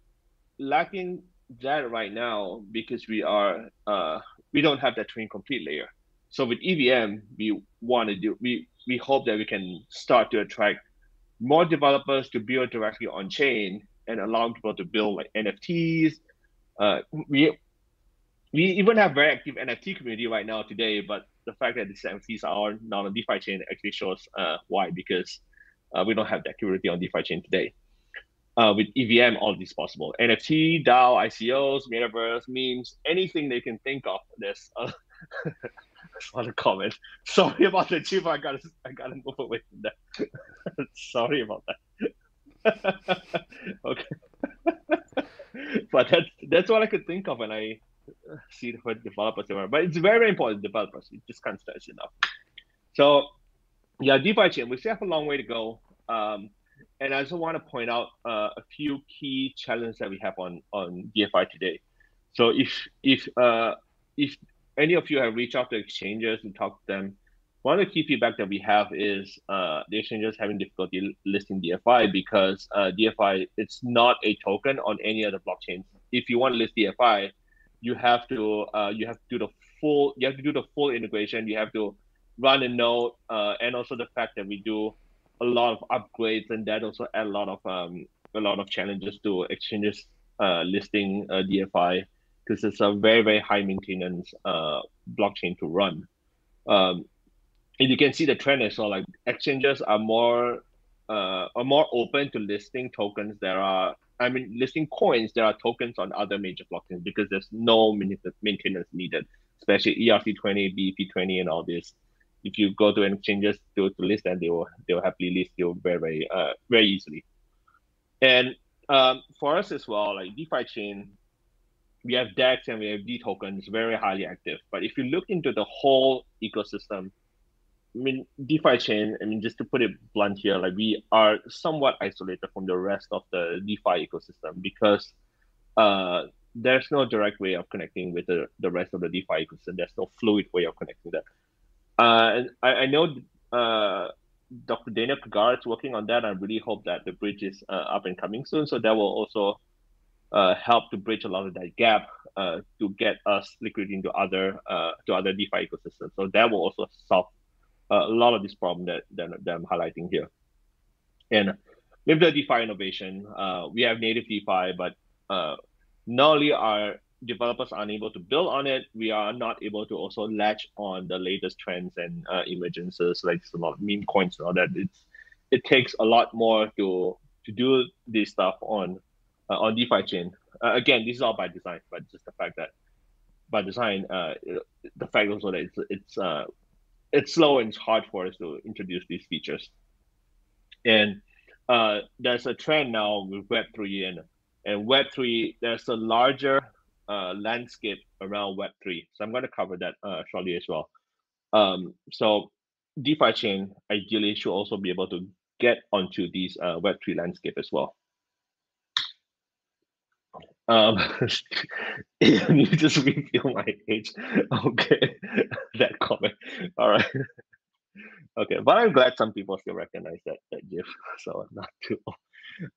lacking that right now because we are uh, we don't have that Turing complete layer. So with EVM, we want to do we we hope that we can start to attract more developers to build directly on chain and allow people to build like NFTs. Uh, we we even have very active NFT community right now today, but the fact that these NFTs are not on DeFi chain actually shows uh, why because uh, we don't have that community on DeFi chain today. Uh, with EVM, all these possible NFT, DAO, ICOs, metaverse, memes, anything they can think of. Uh, just want to comment. Sorry about the chief. I gotta I gotta move away from that. Sorry about that. okay. but that's that's what I could think of when I see the word developers But it's very, very important developers. You just can't stress enough. So yeah, DeFi chain, we still have a long way to go. Um, and I also want to point out uh, a few key challenges that we have on on DeFi today. So if if uh, if any of you have reached out to exchanges and talked to them, one of the key feedback that we have is uh, the exchanges having difficulty listing DFI because uh, DFI it's not a token on any other blockchains. If you want to list DFI, you have to uh, you have to do the full you have to do the full integration. You have to run a node, uh, and also the fact that we do a lot of upgrades, and that also add a lot of um, a lot of challenges to exchanges uh, listing uh, DFI because it's a very very high maintenance blockchain to run. Um, and you can see the trend as well. Like exchanges are more uh, are more open to listing tokens that are I mean listing coins that are tokens on other major blockchains because there's no maintenance needed, especially ERC20, BEP20, and all this. If you go to an exchanges to, to list them, they will they will happily list you very very uh, very easily. And um, for us as well, like DeFi chain, we have DEX and we have D tokens very highly active. But if you look into the whole ecosystem, I mean, DeFi chain, I mean, just to put it blunt here, like we are somewhat isolated from the rest of the DeFi ecosystem because uh, there's no direct way of connecting with the, the rest of the DeFi ecosystem. There's no fluid way of connecting that. Uh, and I, I know uh, Dr. Daniel Kagar is working on that. I really hope that the bridge is uh, up and coming soon. So that will also uh, help to bridge a lot of that gap uh, to get us liquid into other to other DeFi ecosystems. So that will also solve a lot of this problem that, that, that I'm highlighting here. And with the DeFi innovation, uh, we have native DeFi, but uh, not only are developers unable to build on it, we are not able to also latch on the latest trends and emergences, like lot of meme coins and all that. It's it takes a lot more to to do this stuff on uh, on DeFi chain. Uh, again, this is all by design, but just the fact that by design, uh, the fact also that it's it's it's slow and it's hard for us to introduce these features. And uh, there's a trend now with Web3 and and Web3. There's a larger uh, landscape around Web3. So I'm going to cover that uh, shortly as well. Um, so DeFi chain ideally should also be able to get onto these uh, Web3 landscape as well. Um, you just reveal my age. Okay, that comment. All right. Okay, but I'm glad some people still recognize that that GIF, so not too.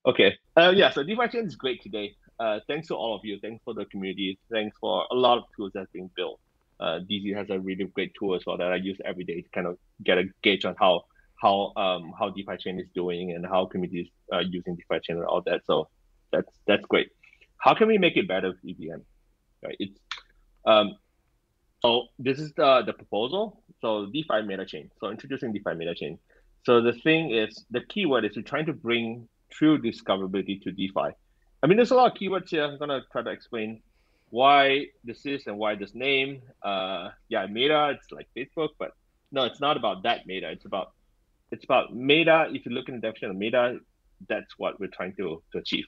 Okay, uh, yeah. So DeFi chain is great today. Uh, thanks to all of you. Thanks for the community. Thanks for a lot of tools that's being built. Uh, DZ has a really great tool as well that I use every day to kind of get a gauge on how how um how DeFi chain is doing and how communities are using DeFi chain and all that. So that's that's great. How can we make it better with EVM? Right. It's um so this is the the proposal. So DeFi meta chain. So introducing DeFi meta chain. So the thing is the keyword is we're trying to bring true discoverability to DeFi. I mean, there's a lot of keywords here. I'm gonna try to explain why this is and why this name. Uh, yeah, meta. It's like Facebook, but no, it's not about that meta. It's about it's about meta. If you look in the definition of meta, that's what we're trying to to achieve.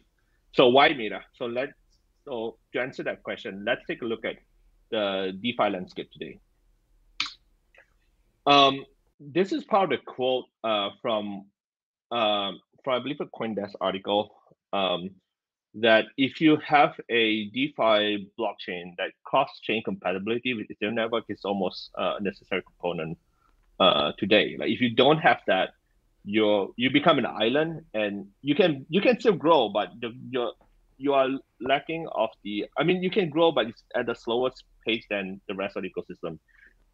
So why meta? So let's so to answer that question, let's take a look at the DeFi landscape today. Um, this is part of the quote uh, from um, from I believe a CoinDesk article um, that if you have a DeFi blockchain that cross-chain compatibility with Ethereum network is almost uh, a necessary component uh, today. Like if you don't have that, you're you become an island, and you can you can still grow, but the, you're you are lacking of the. I mean, you can grow, but it's at a slower pace than the rest of the ecosystem.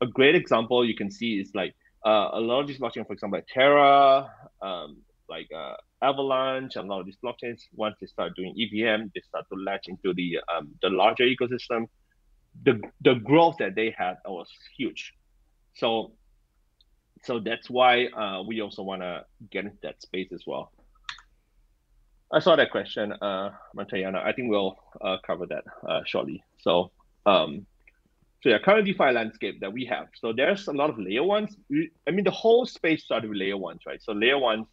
A great example you can see is like uh, a lot of these blockchains, for example, like Terra, um, like uh, Avalanche, a lot of these blockchains, once they start doing EVM, they start to latch into the um, the larger ecosystem. The the growth that they had was huge. So so that's why uh, we also want to get into that space as well. I saw that question, uh. I think we'll uh, cover that uh, shortly. So, um, so yeah, current DeFi landscape that we have. So there's a lot of layer ones. I mean, the whole space started with layer ones, right? So layer ones,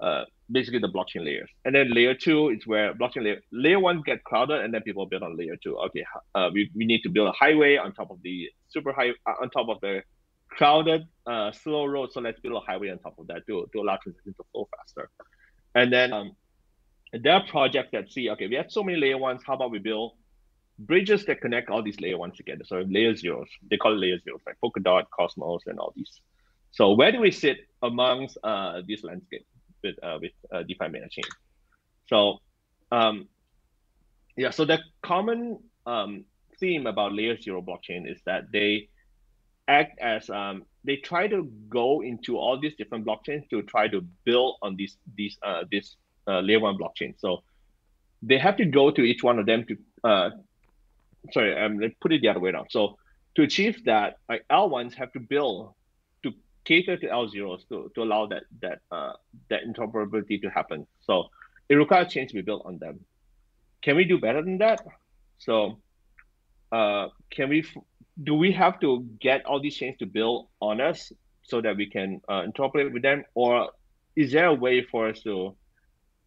uh, basically the blockchain layers, and then layer two is where blockchain layer layer one get crowded, and then people build on layer two. Okay, uh, we we need to build a highway on top of the super high uh, on top of the crowded, uh, slow road. So let's build a highway on top of that to, to allow transition to flow faster. And then um, there are projects that see, okay, we have so many layer ones. How about we build bridges that connect all these layer ones together? So layer zeros, they call it layer zeros, like Polkadot, Cosmos, and all these. So where do we sit amongst uh, this landscape with uh, with uh, DeFi? So um, yeah, so the common um, theme about layer zero blockchain is that they act as um, they try to go into all these different blockchains to try to build on these these uh, this uh, layer one blockchain. So they have to go to each one of them to uh, sorry, um, let's put it the other way around. So to achieve that, like L ones have to build to cater to L zeros to, to allow that that uh, that interoperability to happen. So it requires change to be built on them. Can we do better than that? So uh, can we do we have to get all these chains to build on us so that we can uh, interoperate with them, or is there a way for us to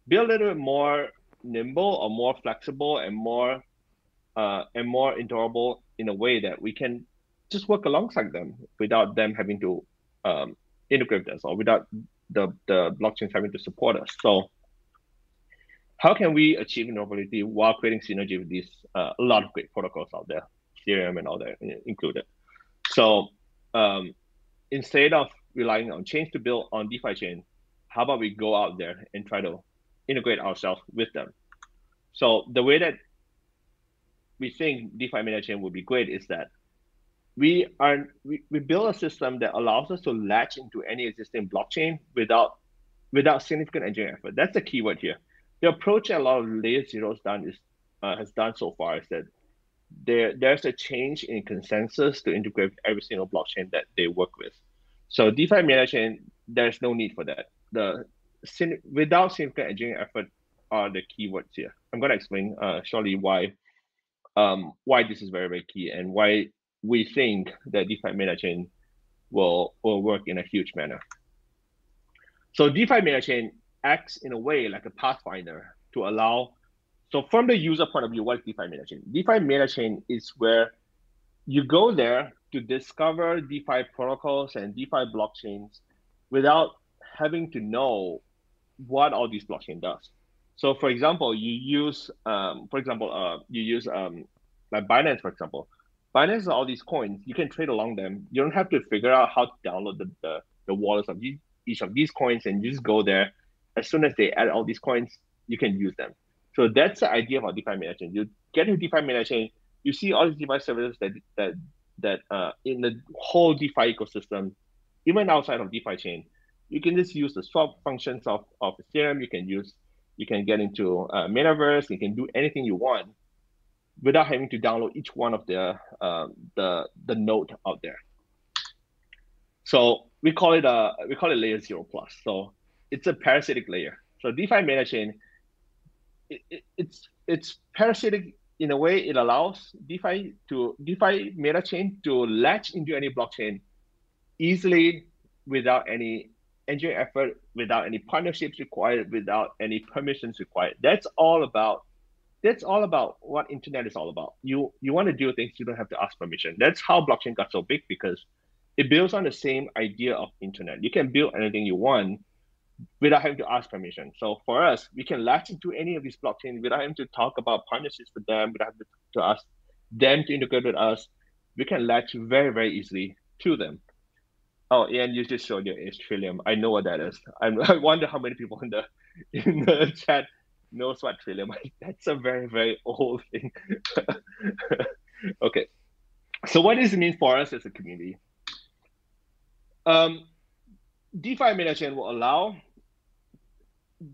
be a little bit more nimble or more flexible and more uh, and more interoperable in a way that we can just work alongside them without them having to um, integrate us or without the the blockchains having to support us. So how can we achieve interoperability while creating synergy with these uh, a lot of great protocols out there? Ethereum and all that included. So um, instead of relying on chains to build on DeFi chain, how about we go out there and try to integrate ourselves with them? So the way that we think DeFi meta chain would be great is that we are we, we build a system that allows us to latch into any existing blockchain without without significant engineering effort. That's the keyword here. The approach a lot of layer zeros done is uh, has done so far is that there there's a change in consensus to integrate every single blockchain that they work with. So DeFi meta chain, there's no need for that. The without significant engineering effort are the keywords here. I'm going to explain uh, shortly why um, why this is very very key and why we think that DeFi meta chain will will work in a huge manner. So DeFi chain acts in a way like a pathfinder to allow. So from the user point of view, what is DeFi chain? DeFi chain is where you go there to discover DeFi protocols and DeFi blockchains without having to know what all these blockchain does. So for example, you use, um, for example, uh, you use um, like Binance, for example. Binance all these coins. You can trade along them. You don't have to figure out how to download the, the, the wallets of each of these coins and you just go there. As soon as they add all these coins, you can use them. So that's the idea of our DeFi meta chain. You get into DeFi meta chain, you see all these DeFi services that that that uh, in the whole DeFi ecosystem, even outside of DeFi chain, you can just use the swap functions of, of Ethereum. You can use, you can get into uh, Metaverse. You can do anything you want without having to download each one of the uh, the the node out there. So we call it a we call it layer zero plus. So it's a parasitic layer. So DeFi meta chain, it, it, it's it's parasitic in a way it allows DeFi to DeFi meta chain to latch into any blockchain easily without any engineering effort, without any partnerships required, without any permissions required. That's all about that's all about what internet is all about. You you want to do things you don't have to ask permission. That's how blockchain got so big because it builds on the same idea of internet. You can build anything you want without having to ask permission. So for us, we can latch into any of these blockchains without having to talk about partnerships with them, without having to ask them to integrate with us. We can latch very, very easily to them. Oh, and you just showed your Trillian. I know what that is. I, I wonder how many people in the in the chat knows what Trillian. That's a very, very old thing. okay. So what does it mean for us as a community? Um, DeFi meta chain will allow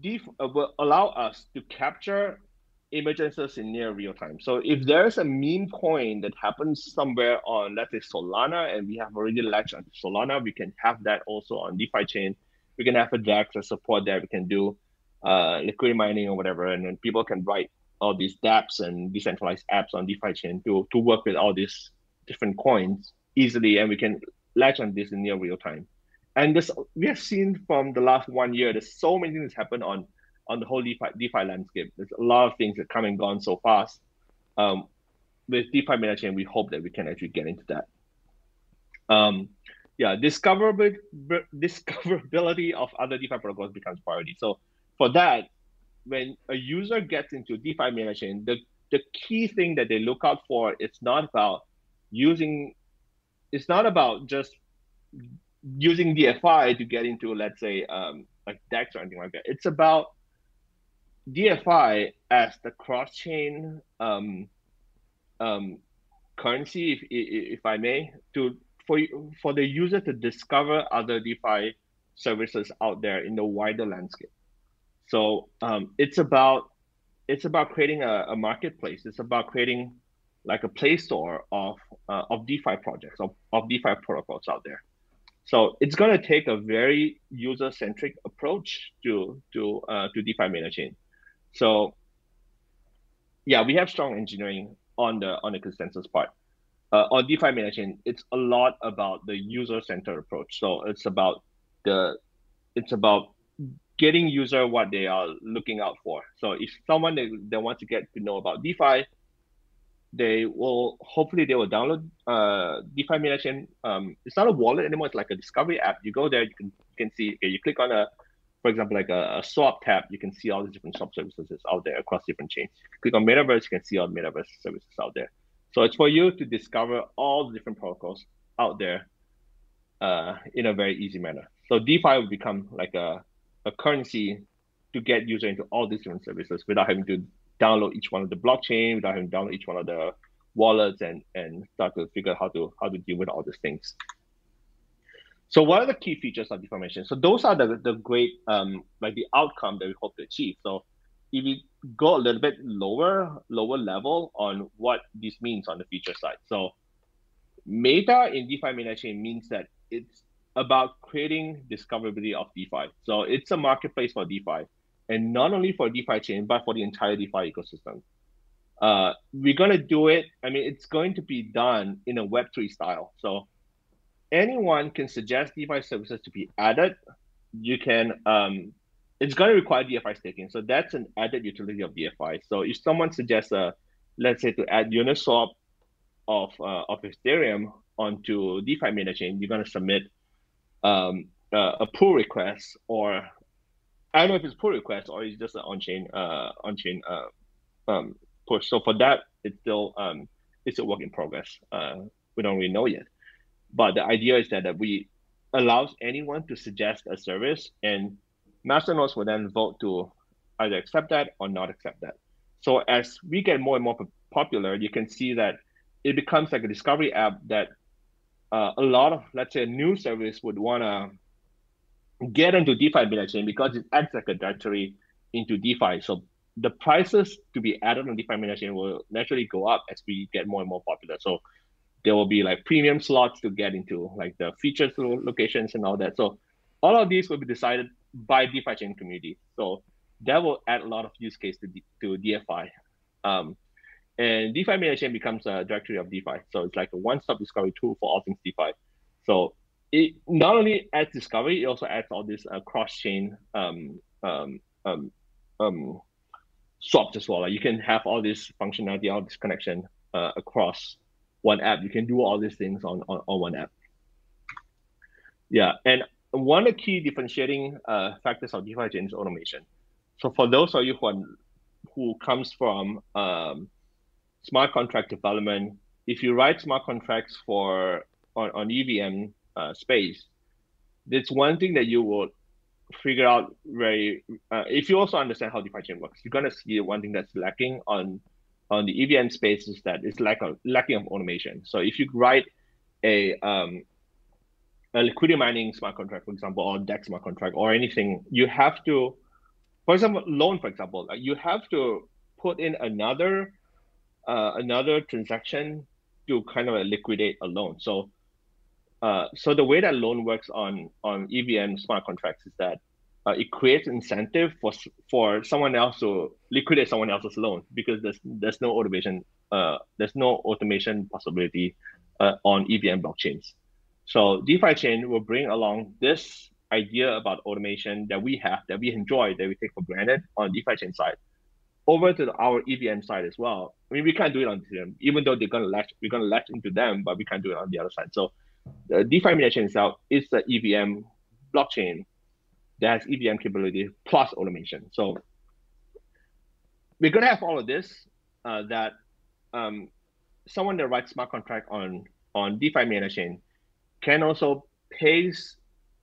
DeFi, uh, will allow us to capture emergencies in near real time. So if there's a meme coin that happens somewhere on, let's say Solana, and we have already latched on Solana, we can have that also on DeFi chain. We can have a DEX that support that. We can do uh, liquidity mining or whatever, and then people can write all these dApps and decentralized apps on DeFi chain to to work with all these different coins easily, and we can latch on this in near real time. And this we have seen from the last one year, there's so many things happen on on the whole DeFi, DeFi landscape. There's a lot of things that come and gone so fast. Um, with DeFi chain, we hope that we can actually get into that. Um, yeah, discoverability, discoverability of other DeFi protocols becomes priority. So for that, when a user gets into DeFi chain, the, the key thing that they look out for is not about using, it's not about just using DFI to get into, let's say, um, like DEX or anything like that. It's about DFI as the cross-chain um, um, currency, if, if I may, to for for the user to discover other DeFi services out there in the wider landscape. So um, it's about it's about creating a, a, marketplace. It's about creating like a play store of uh, of DeFi projects of, of DeFi protocols out there. So it's going to take a very user centric approach to to uh, to DeFi chain. So yeah, we have strong engineering on the on the consensus part. Uh, on DeFi chain, it's a lot about the user centered approach. So it's about the it's about getting user what they are looking out for. So if someone that, that wants to get to know about DeFi, they will hopefully they will download uh, DeFi meta chain. Um, it's not a wallet anymore. It's like a discovery app. You go there, you can you can see. Okay, you click on a for example, like a, a, swap tab, you can see all the different swap services out there across different chains. Click on Metaverse, you can see all Metaverse services out there. So it's for you to discover all the different protocols out there uh, in a very easy manner. So DeFi will become like a, a currency to get user into all these different services without having to download each one of the blockchain, without having to download each one of the wallets and, and start to figure out how to how to deal with all these things. So what are the key features of deformation? So those are the, the great, um, like the outcome that we hope to achieve. So if we go a little bit lower, lower level on what this means on the feature side. So meta in DeFi meta chain means that it's about creating discoverability of DeFi. So it's a marketplace for DeFi and not only for DeFi chain, but for the entire DeFi ecosystem. Uh, we're going to do it. I mean, it's going to be done in a Web3 style. So anyone can suggest DeFi services to be added. You can, um, it's going to require DFI staking. So that's an added utility of DFI. So if someone suggests, a, let's say, to add Uniswap of uh, of Ethereum onto DeFi meta chain, you're going to submit um, uh, a pull request, or I don't know if it's pull request or it's just an on-chain uh, on-chain uh, um, push. So for that, it's still um, it's a work in progress. Uh, we don't really know yet. But the idea is that, that we allows anyone to suggest a service and masternodes will then vote to either accept that or not accept that. So as we get more and more popular, you can see that it becomes like a discovery app that uh, a lot of, let's say, a new service would want to get into DeFi chain because it acts like a directory into DeFi. So the prices to be added on DeFi chain will naturally go up as we get more and more popular. So there will be like premium slots to get into, like the features locations and all that. So all of these will be decided by DeFi chain community. So that will add a lot of use case to, to DFI. Um, and DeFi Meta Chain becomes a directory of DeFi. So it's like a one-stop discovery tool for all things DeFi. So it not only adds discovery, it also adds all this uh, cross-chain um, um, um, um, swaps as well. Like you can have all this functionality, all this connection uh, across one app. You can do all these things on, on, on one app. Yeah, and one of the key differentiating uh, factors of DeFi chain is automation. So for those of you who, are, who comes from um, smart contract development, if you write smart contracts for on, on EVM uh, space, it's one thing that you will figure out very. Uh, if you also understand how DeFi chain works, you're gonna see one thing that's lacking on on the EVM space is that it's lack of lacking of automation. So if you write a um, a liquidity mining smart contract, for example, or DEX smart contract, or anything, you have to, for example, loan, for example, you have to put in another uh, another transaction to kind of liquidate a loan. So, uh, so the way that loan works on on EVM smart contracts is that uh, it creates incentive for for someone else to liquidate someone else's loan because there's there's no automation uh, there's no automation possibility uh, on EVM blockchains. So DeFi chain will bring along this idea about automation that we have, that we enjoy, that we take for granted on DeFi chain side, over to our EVM side as well. I mean, we can't do it on Ethereum, even though they're gonna latch, we're gonna latch into them, but we can't do it on the other side. So the DeFi chain itself is the EVM blockchain that has EVM capability plus automation. So we're gonna have all of this uh, that um, someone that writes smart contract on on DeFi meta chain can also pays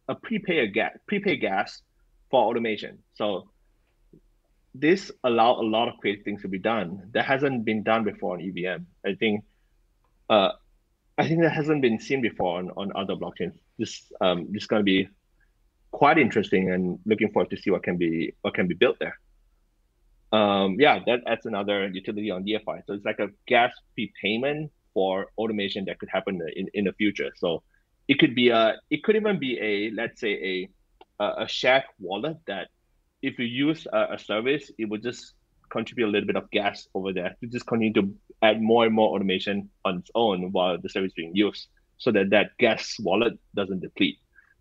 a prepay a gas prepay gas for automation. So this allow a lot of creative things to be done that hasn't been done before on EVM. I think uh, I think that hasn't been seen before on, on other blockchains. This um, this is going to be quite interesting and looking forward to see what can be what can be built there. Um, yeah, that adds another utility on DFI. So it's like a gas fee payment for automation that could happen in, in the future. So it could be a it could even be a let's say a a shared wallet that if you use a, a service it would just contribute a little bit of gas over there to just continue to add more and more automation on its own while the service is being used so that that gas wallet doesn't deplete.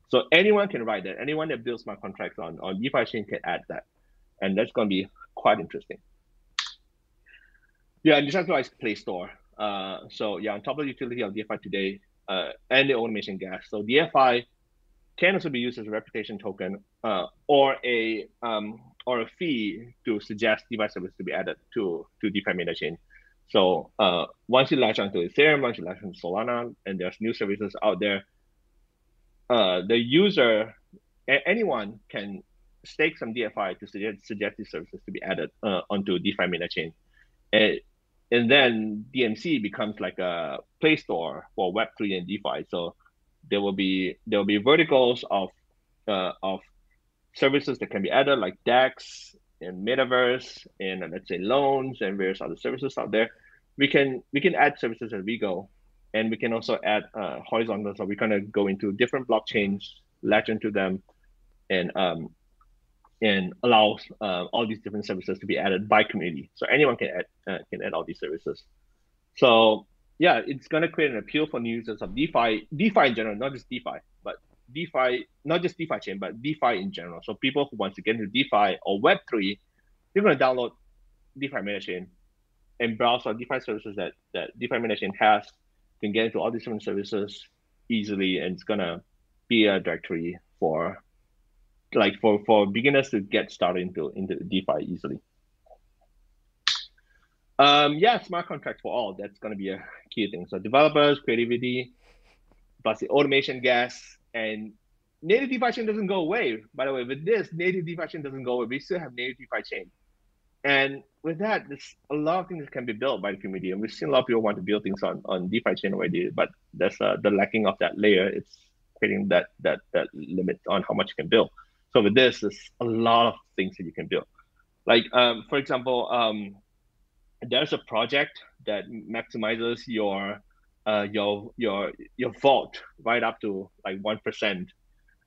So anyone can write that. Anyone that builds smart contracts on on DeFi chain can add that. And that's going to be quite interesting. Yeah decentralized play store. Uh, so yeah on top of the utility of DeFi today uh, and the automation gas. So DFI can also be used as a reputation token uh, or a um, or a fee to suggest DeFi service to be added to to DeFi meta chain. So uh, once you latch onto Ethereum, once you latch onto Solana, and there's new services out there, uh, the user, anyone can stake some DFI to suggest, suggest these services to be added uh, onto DeFi meta chain. And and then DMC becomes like a play store for Web3 and DeFi. So there will be there will be verticals of uh, of services that can be added like DEX and Metaverse and uh, let's say loans and various other services out there. We can we can add services as we go, and we can also add uh, horizontal. So we kind of go into different blockchains, latch into them, and um, and allows uh, all these different services to be added by community. So anyone can add uh, can add all these services. So yeah, it's going to create an appeal for new users of DeFi, DeFi in general, not just DeFi, but DeFi, not just DeFi chain, but DeFi in general. So people who want to get into DeFi or Web3, they're going to download DeFi MetaChain and browse on DeFi services that, that DeFi MetaChain has, can get into all these different services easily, and it's going to be a directory for like for, for beginners to get started into, into DeFi easily. Um, yeah, smart contracts for all. That's going to be a key thing. So developers, creativity, plus the automation gas, and native DeFi chain doesn't go away. By the way, with this, native DeFi chain doesn't go away. We still have native DeFi chain. And with that, there's a lot of things that can be built by the community. And we've seen a lot of people want to build things on, on DeFi chain already, but there's uh, the lacking of that layer. It's creating that that that limit on how much you can build. So with this, there's a lot of things that you can build. Like um, for example, um, there's a project that maximizes your uh, your your your vault right up to like one percent.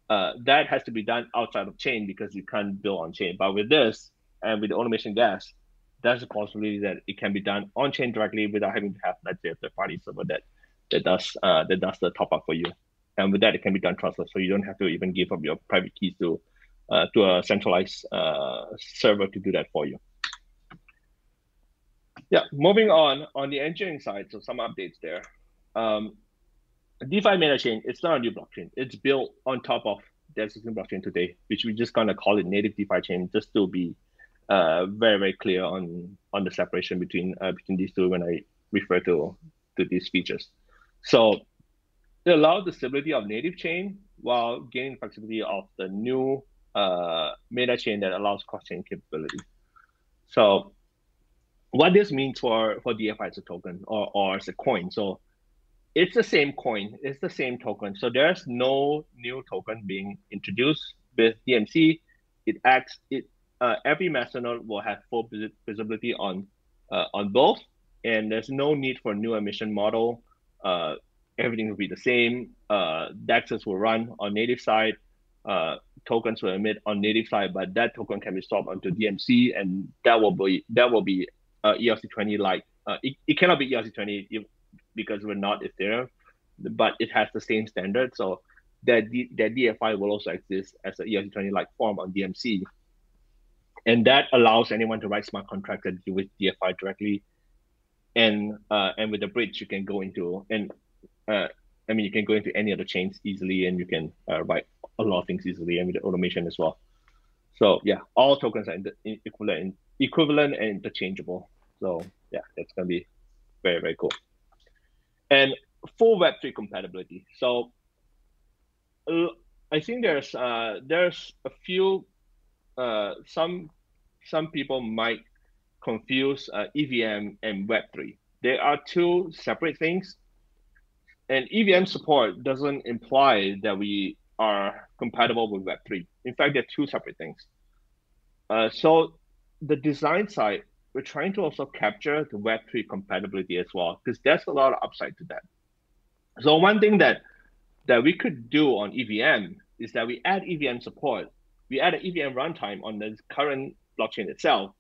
Uh, that has to be done outside of chain because you can't build on chain. But with this and with the automation gas, there's a possibility that it can be done on chain directly without having to have let's say a third party server that that does uh, that does the top up for you. And with that, it can be done trustless, so you don't have to even give up your private keys to uh, to a centralized uh, server to do that for you. Yeah, moving on on the engineering side, so some updates there. Um, DeFi meta chain, it's not a new blockchain. It's built on top of the existing blockchain today, which we're just gonna call it native DeFi chain, just to be uh, very very clear on on the separation between uh, between these two when I refer to to these features. So it allows the stability of native chain while gaining flexibility of the new uh, meta chain that allows cross chain capability. So what this means for for DFI as a token or, or as a coin. So it's the same coin, it's the same token. So there's no new token being introduced with DMC. It acts it uh, every masternode will have full visibility on uh, on both, and there's no need for new emission model. Uh, everything will be the same. Uh, DEXs will run on native side. Uh, tokens will emit on native side, but that token can be swapped onto DMC, and that will be that will be uh, ERC20 like. Uh, it, it cannot be ERC20 if, because we're not Ethereum, but it has the same standard. So that that DFI will also exist as a ERC20 like form on DMC, and that allows anyone to write smart contracts that with DFI directly, and uh, and with the bridge you can go into and uh, I mean you can go into any other chains easily, and you can uh, write a lot of things easily, and with the automation as well. So yeah, all tokens are in the equivalent equivalent and interchangeable. So yeah, that's gonna be very very cool. And full Web3 compatibility. So I think there's uh, there's a few uh, some some people might confuse uh, EVM and Web3. They are two separate things. And EVM support doesn't imply that we are compatible with Web3. In fact, they're two separate things. Uh, so the design side, we're trying to also capture the Web3 compatibility as well, because there's a lot of upside to that. So one thing that that we could do on EVM is that we add EVM support. We add an EVM runtime on the current blockchain itself,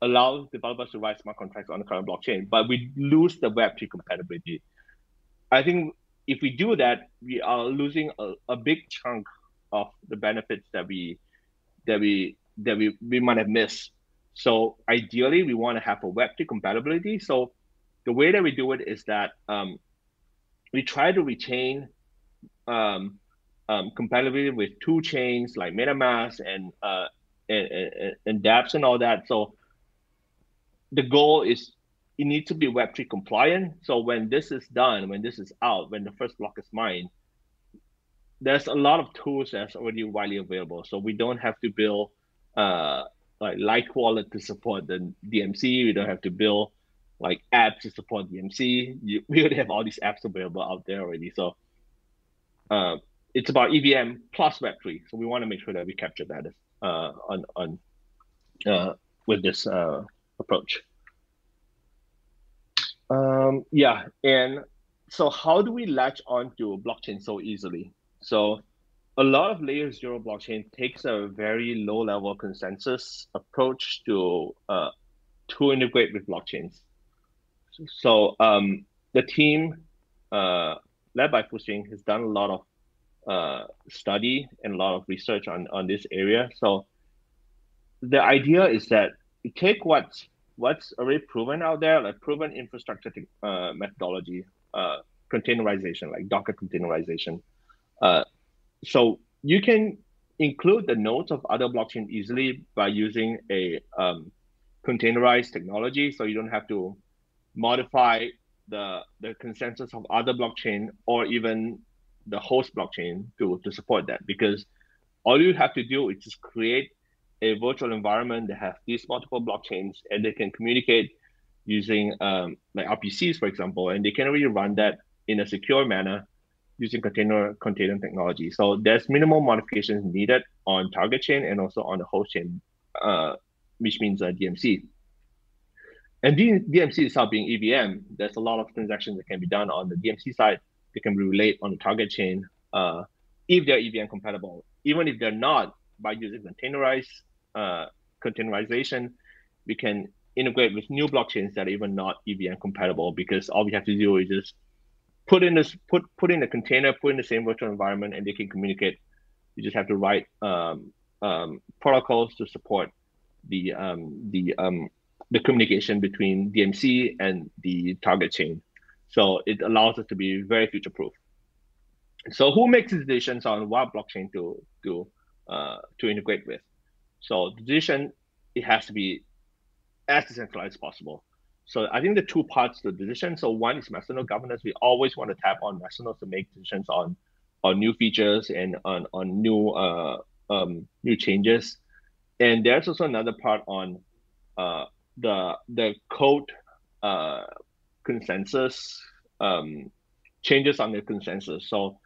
allow developers to write smart contracts on the current blockchain, but we lose the Web3 compatibility. I think if we do that, we are losing a, a big chunk of the benefits that we that we that we, we might have missed so ideally, we want to have a Web2 compatibility. So the way that we do it is that um, we try to retain um, um, compatibility with two chains like MetaMask and, uh, and, and, and dApps and all that. So the goal is it needs to be Web3 compliant. So when this is done, when this is out, when the first block is mined, there's a lot of tools that's already widely available. So we don't have to build uh, like Light Wallet to support the DMC. We don't have to build like apps to support DMC. You, we already have all these apps available out there already. So uh, it's about EVM plus Web3. So we want to make sure that we capture that uh, on on uh, with this uh, approach. Um, yeah, and so how do we latch onto blockchain so easily? So a lot of layer zero blockchain takes a very low level consensus approach to uh, to integrate with blockchains. So um, the team uh, led by Fuxing has done a lot of uh, study and a lot of research on, on this area. So the idea is that you take what's what's already proven out there, like proven infrastructure uh, methodology, uh, containerization, like Docker containerization. So you can include the nodes of other blockchain easily by using a um, containerized technology. So you don't have to modify the the consensus of other blockchain or even the host blockchain to, to support that because all you have to do is just create a virtual environment that has these multiple blockchains and they can communicate using um, like RPCs, for example, and they can really run that in a secure manner using container container technology. So there's minimal modifications needed on target chain and also on the host chain, uh, which means uh, DMC. And DMC itself being EVM, there's a lot of transactions that can be done on the DMC side. They can be relayed on the target chain uh, if they're EVM compatible. Even if they're not, by using containerized uh, containerization, we can integrate with new blockchains that are even not EVM compatible because all we have to do is just put in this put put in a container, put in the same virtual environment, and they can communicate. You just have to write um, um, protocols to support the um, the um, the communication between DMC and the target chain. So it allows us to be very future proof. So who makes decisions on what blockchain to to uh, to integrate with? So the decision it has to be as decentralized as possible. So I think the two parts to the decision. So one is Masternode governance. We always want to tap on Masternode to make decisions on on new features and on on new uh, um, new changes. And there's also another part on uh, the the code uh, consensus um, changes on the consensus. So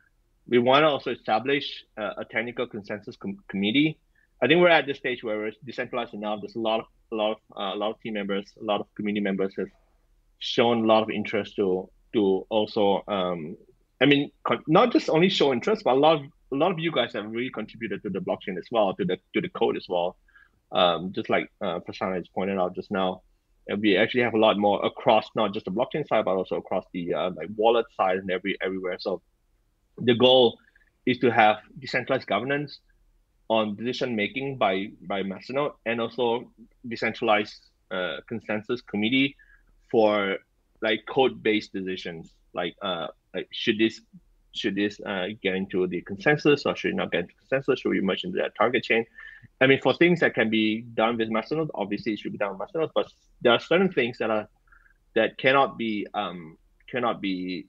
we want to also establish uh, a technical consensus com- committee. I think we're at this stage where we're decentralized enough. There's a lot of a lot of uh, a lot of team members, a lot of community members have shown a lot of interest to to also. Um, I mean, not just only show interest, but a lot of a lot of you guys have really contributed to the blockchain as well, to the to the code as well. Um, just like uh, Prasanna has pointed out just now, we actually have a lot more across not just the blockchain side, but also across the uh, like wallet side and every everywhere. So the goal is to have decentralized governance on decision making by by Masternode and also decentralized uh, consensus committee for like code based decisions like uh like should this should this uh, get into the consensus or should it not get into consensus? Should we merge into that target chain? I mean, for things that can be done with Masternode, obviously it should be done with Masternode, but there are certain things that are that cannot be um, cannot be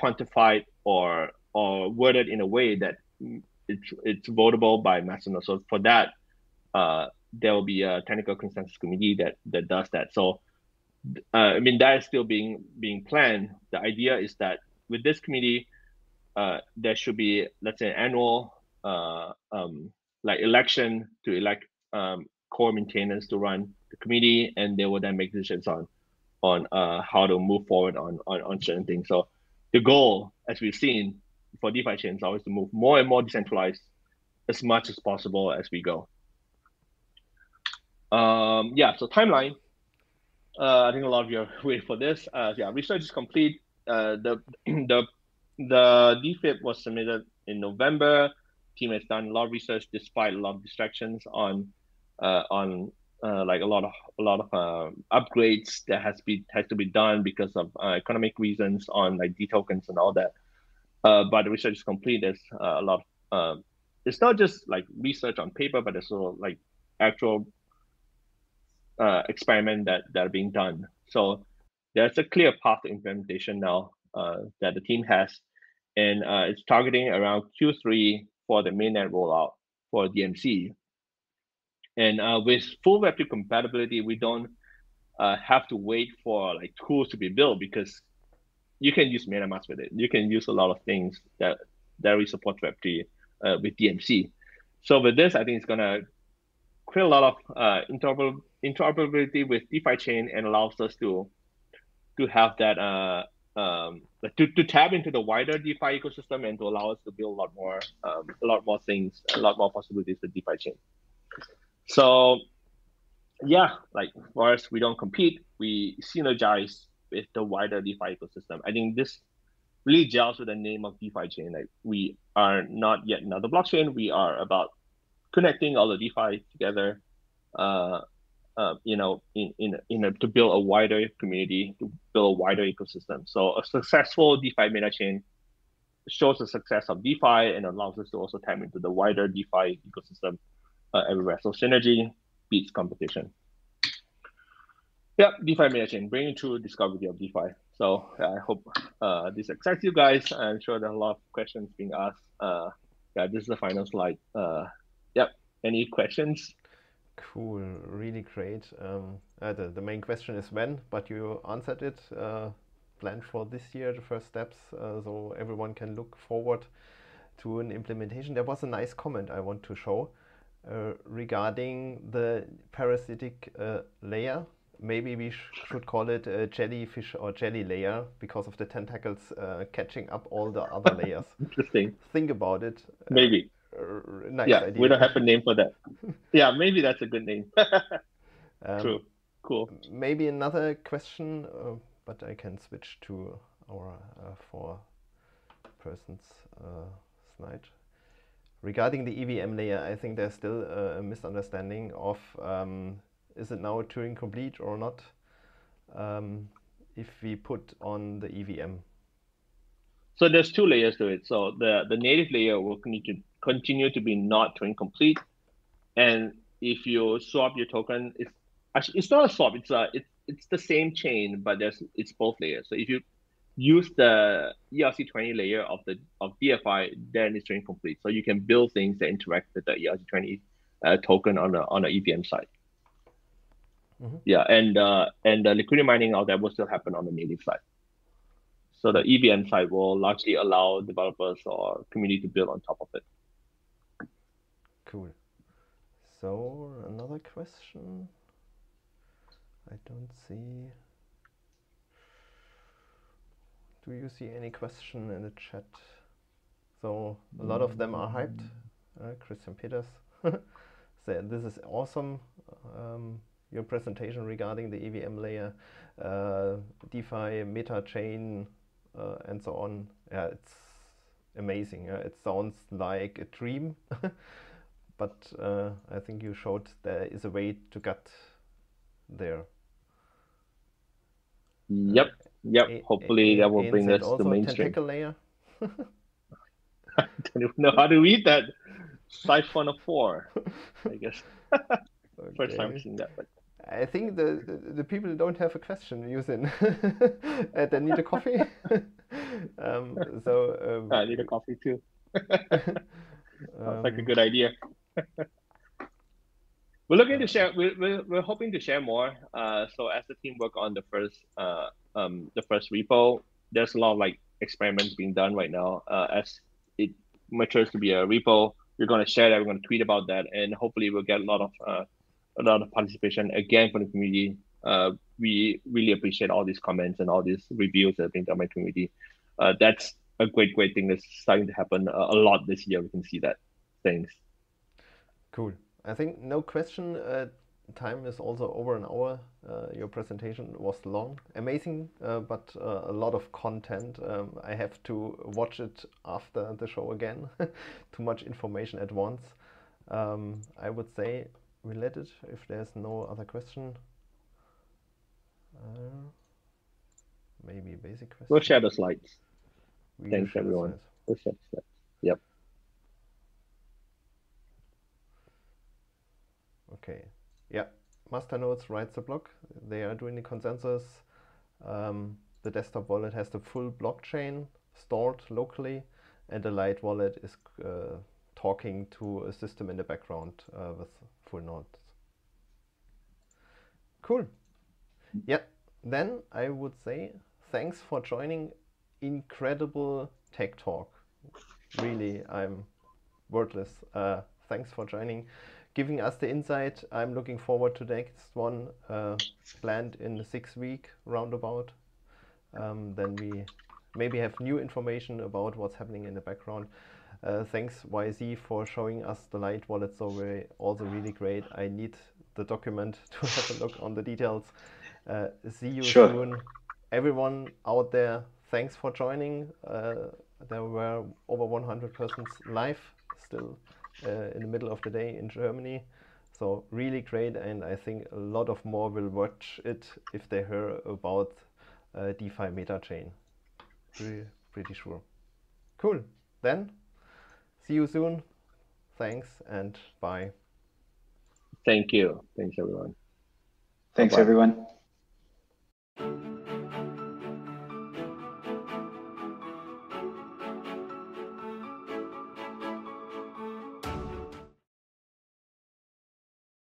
quantified or or worded in a way that it's it's votable by Masternode. So for that, uh, there will be a technical consensus committee that that does that. So uh, I mean that is still being being planned. The idea is that with this committee, uh, there should be let's say an annual uh, um, like election to elect um, core maintainers to run the committee, and they will then make decisions on on uh, how to move forward on, on on certain things. So the goal, as we've seen for DeFi chains, always to move more and more decentralized as much as possible as we go. Um, yeah, so timeline. Uh, I think a lot of you are waiting for this. Uh, yeah, research is complete. Uh, the the the DFIP was submitted in November. Team has done a lot of research despite a lot of distractions on uh, on uh, like a lot of a lot of uh, upgrades that has be has to be done because of uh, economic reasons on like D tokens and all that. Uh, but the research is complete. There's uh, a lot. Of, um, it's not just like research on paper, but it's also like actual experiment that that are being done. So there's a clear path to implementation now that the team has and uh, it's targeting around Q3 for the mainnet rollout for DMC. And uh, with full Web2 compatibility, we don't uh, have to wait for like tools to be built because you can use MetaMask with it. You can use a lot of things that that we support Web3 uh, with DMC. So with this, I think it's gonna create a lot of uh, interoperability with DeFi chain and allows us to to have that uh, um, to, to tap into the wider DeFi ecosystem and to allow us to build a lot more, um, a lot more things, a lot more possibilities with DeFi chain. So, yeah, like for us, we don't compete. We synergize with the wider DeFi ecosystem. I think this really gels with the name of DeFi chain. Like we are not yet another blockchain. We are about connecting all the DeFi together. Uh, uh, you know, in in in a, to build a wider community, to build a wider ecosystem. So a successful DeFi meta chain shows the success of DeFi and allows us to also tap into the wider DeFi ecosystem uh, everywhere. So synergy beats competition. Yeah, DeFi meta chain, bringing true discovery of DeFi. So I hope uh, this excites you guys. I'm sure there are a lot of questions being asked. Uh, yeah, this is the final slide. Uh, yep. Any questions? Cool, really great. Um, uh, the, the main question is when, but you answered it. Uh, planned for this year, the first steps, uh, so everyone can look forward to an implementation. There was a nice comment I want to show regarding the parasitic layer maybe we sh should call it a jellyfish or jelly layer because of the tentacles uh, catching up all the other layers. Interesting. Think about it. Maybe. Uh, nice yeah, idea. we don't have a name for that. yeah, maybe that's a good name. um, True. Cool. Maybe another question, uh, but I can switch to our uh, four persons uh, slide. Regarding the EVM layer, I think there's still a misunderstanding of um, is it now Turing complete or not um, if we put on the EVM? So there's two layers to it. So the, the native layer will continue to, continue to be not Turing complete. And if you swap your token, it's actually it's not a swap. It's a it's it's the same chain, but there's it's both layers. So if you use the ERC20 layer of the of DFI, then it's Turing complete. So you can build things that interact with the ERC20 uh, token on the on the EVM side. Mm-hmm. Yeah, and uh, and the liquidity mining of that will still happen on the native side. So the EVM side will largely allow developers or community to build on top of it. Cool. So another question. I don't see. Do you see any question in the chat? So a lot of them are hyped. Uh, Christian Peters said this is awesome. Um, your presentation regarding the EVM layer, uh, DeFi, meta chain, uh, and so on. Yeah, it's amazing. Yeah? It sounds like a dream, but uh, I think you showed there is a way to get there. Yep, yep. A Hopefully that will bring us to mainstream. Layer. I don't even know how to read that. Siphon of four, I guess. okay. First time seeing that, but I think the, the, people don't have a question, using uh, they need a coffee. um, so um, I need a coffee too. Sounds like a good idea. we're looking to share. We're, we're, we're hoping to share more. Uh, so as the team work on the first uh, um, the first repo, there's a lot of like experiments being done right now. Uh, as it matures to be a repo, we're going to share that. We're going to tweet about that, and hopefully we'll get a lot of uh, a lot of participation again from the community. Uh, we really appreciate all these comments and all these reviews that have been done by community. Uh, that's a great, great thing that's starting to happen a, a, lot this year. We can see that. Thanks. Cool. I think no question. Uh, time is also over an hour. Uh, your presentation was long, amazing, uh, but uh, a lot of content. Um, I have to watch it after the show again. Too much information at once. Um, I would say it if there's no other question. Uh, maybe basic question. We'll share the slides. We Thanks everyone. We'll share the slides. Yep. Okay. Yeah. Masternodes writes the block. They are doing the consensus. Um, the desktop wallet has the full blockchain stored locally, and the light wallet is uh, talking to a system in the background uh, with full nodes. Cool. Yeah, then I would say thanks for joining incredible tech talk. Really, I'm wordless. Uh, thanks for joining, giving us the insight. I'm looking forward to the next one uh, planned in the six week roundabout. Um, then we maybe have new information about what's happening in the background. Uh, thanks YZ for showing us the light wallet so very also really great. I need the document to have a look on the details. Uh, see you sure. soon. everyone out there, thanks for joining. Uh, there were over 100 persons live still uh, in the middle of the day in Germany. So really great, and I think a lot of more will watch it if they hear about uh, DeFi MetaChain. Pretty, pretty sure. Cool. Then, see you soon. Thanks and bye. Thank you. Thanks, everyone. Thanks, Bye-bye. everyone.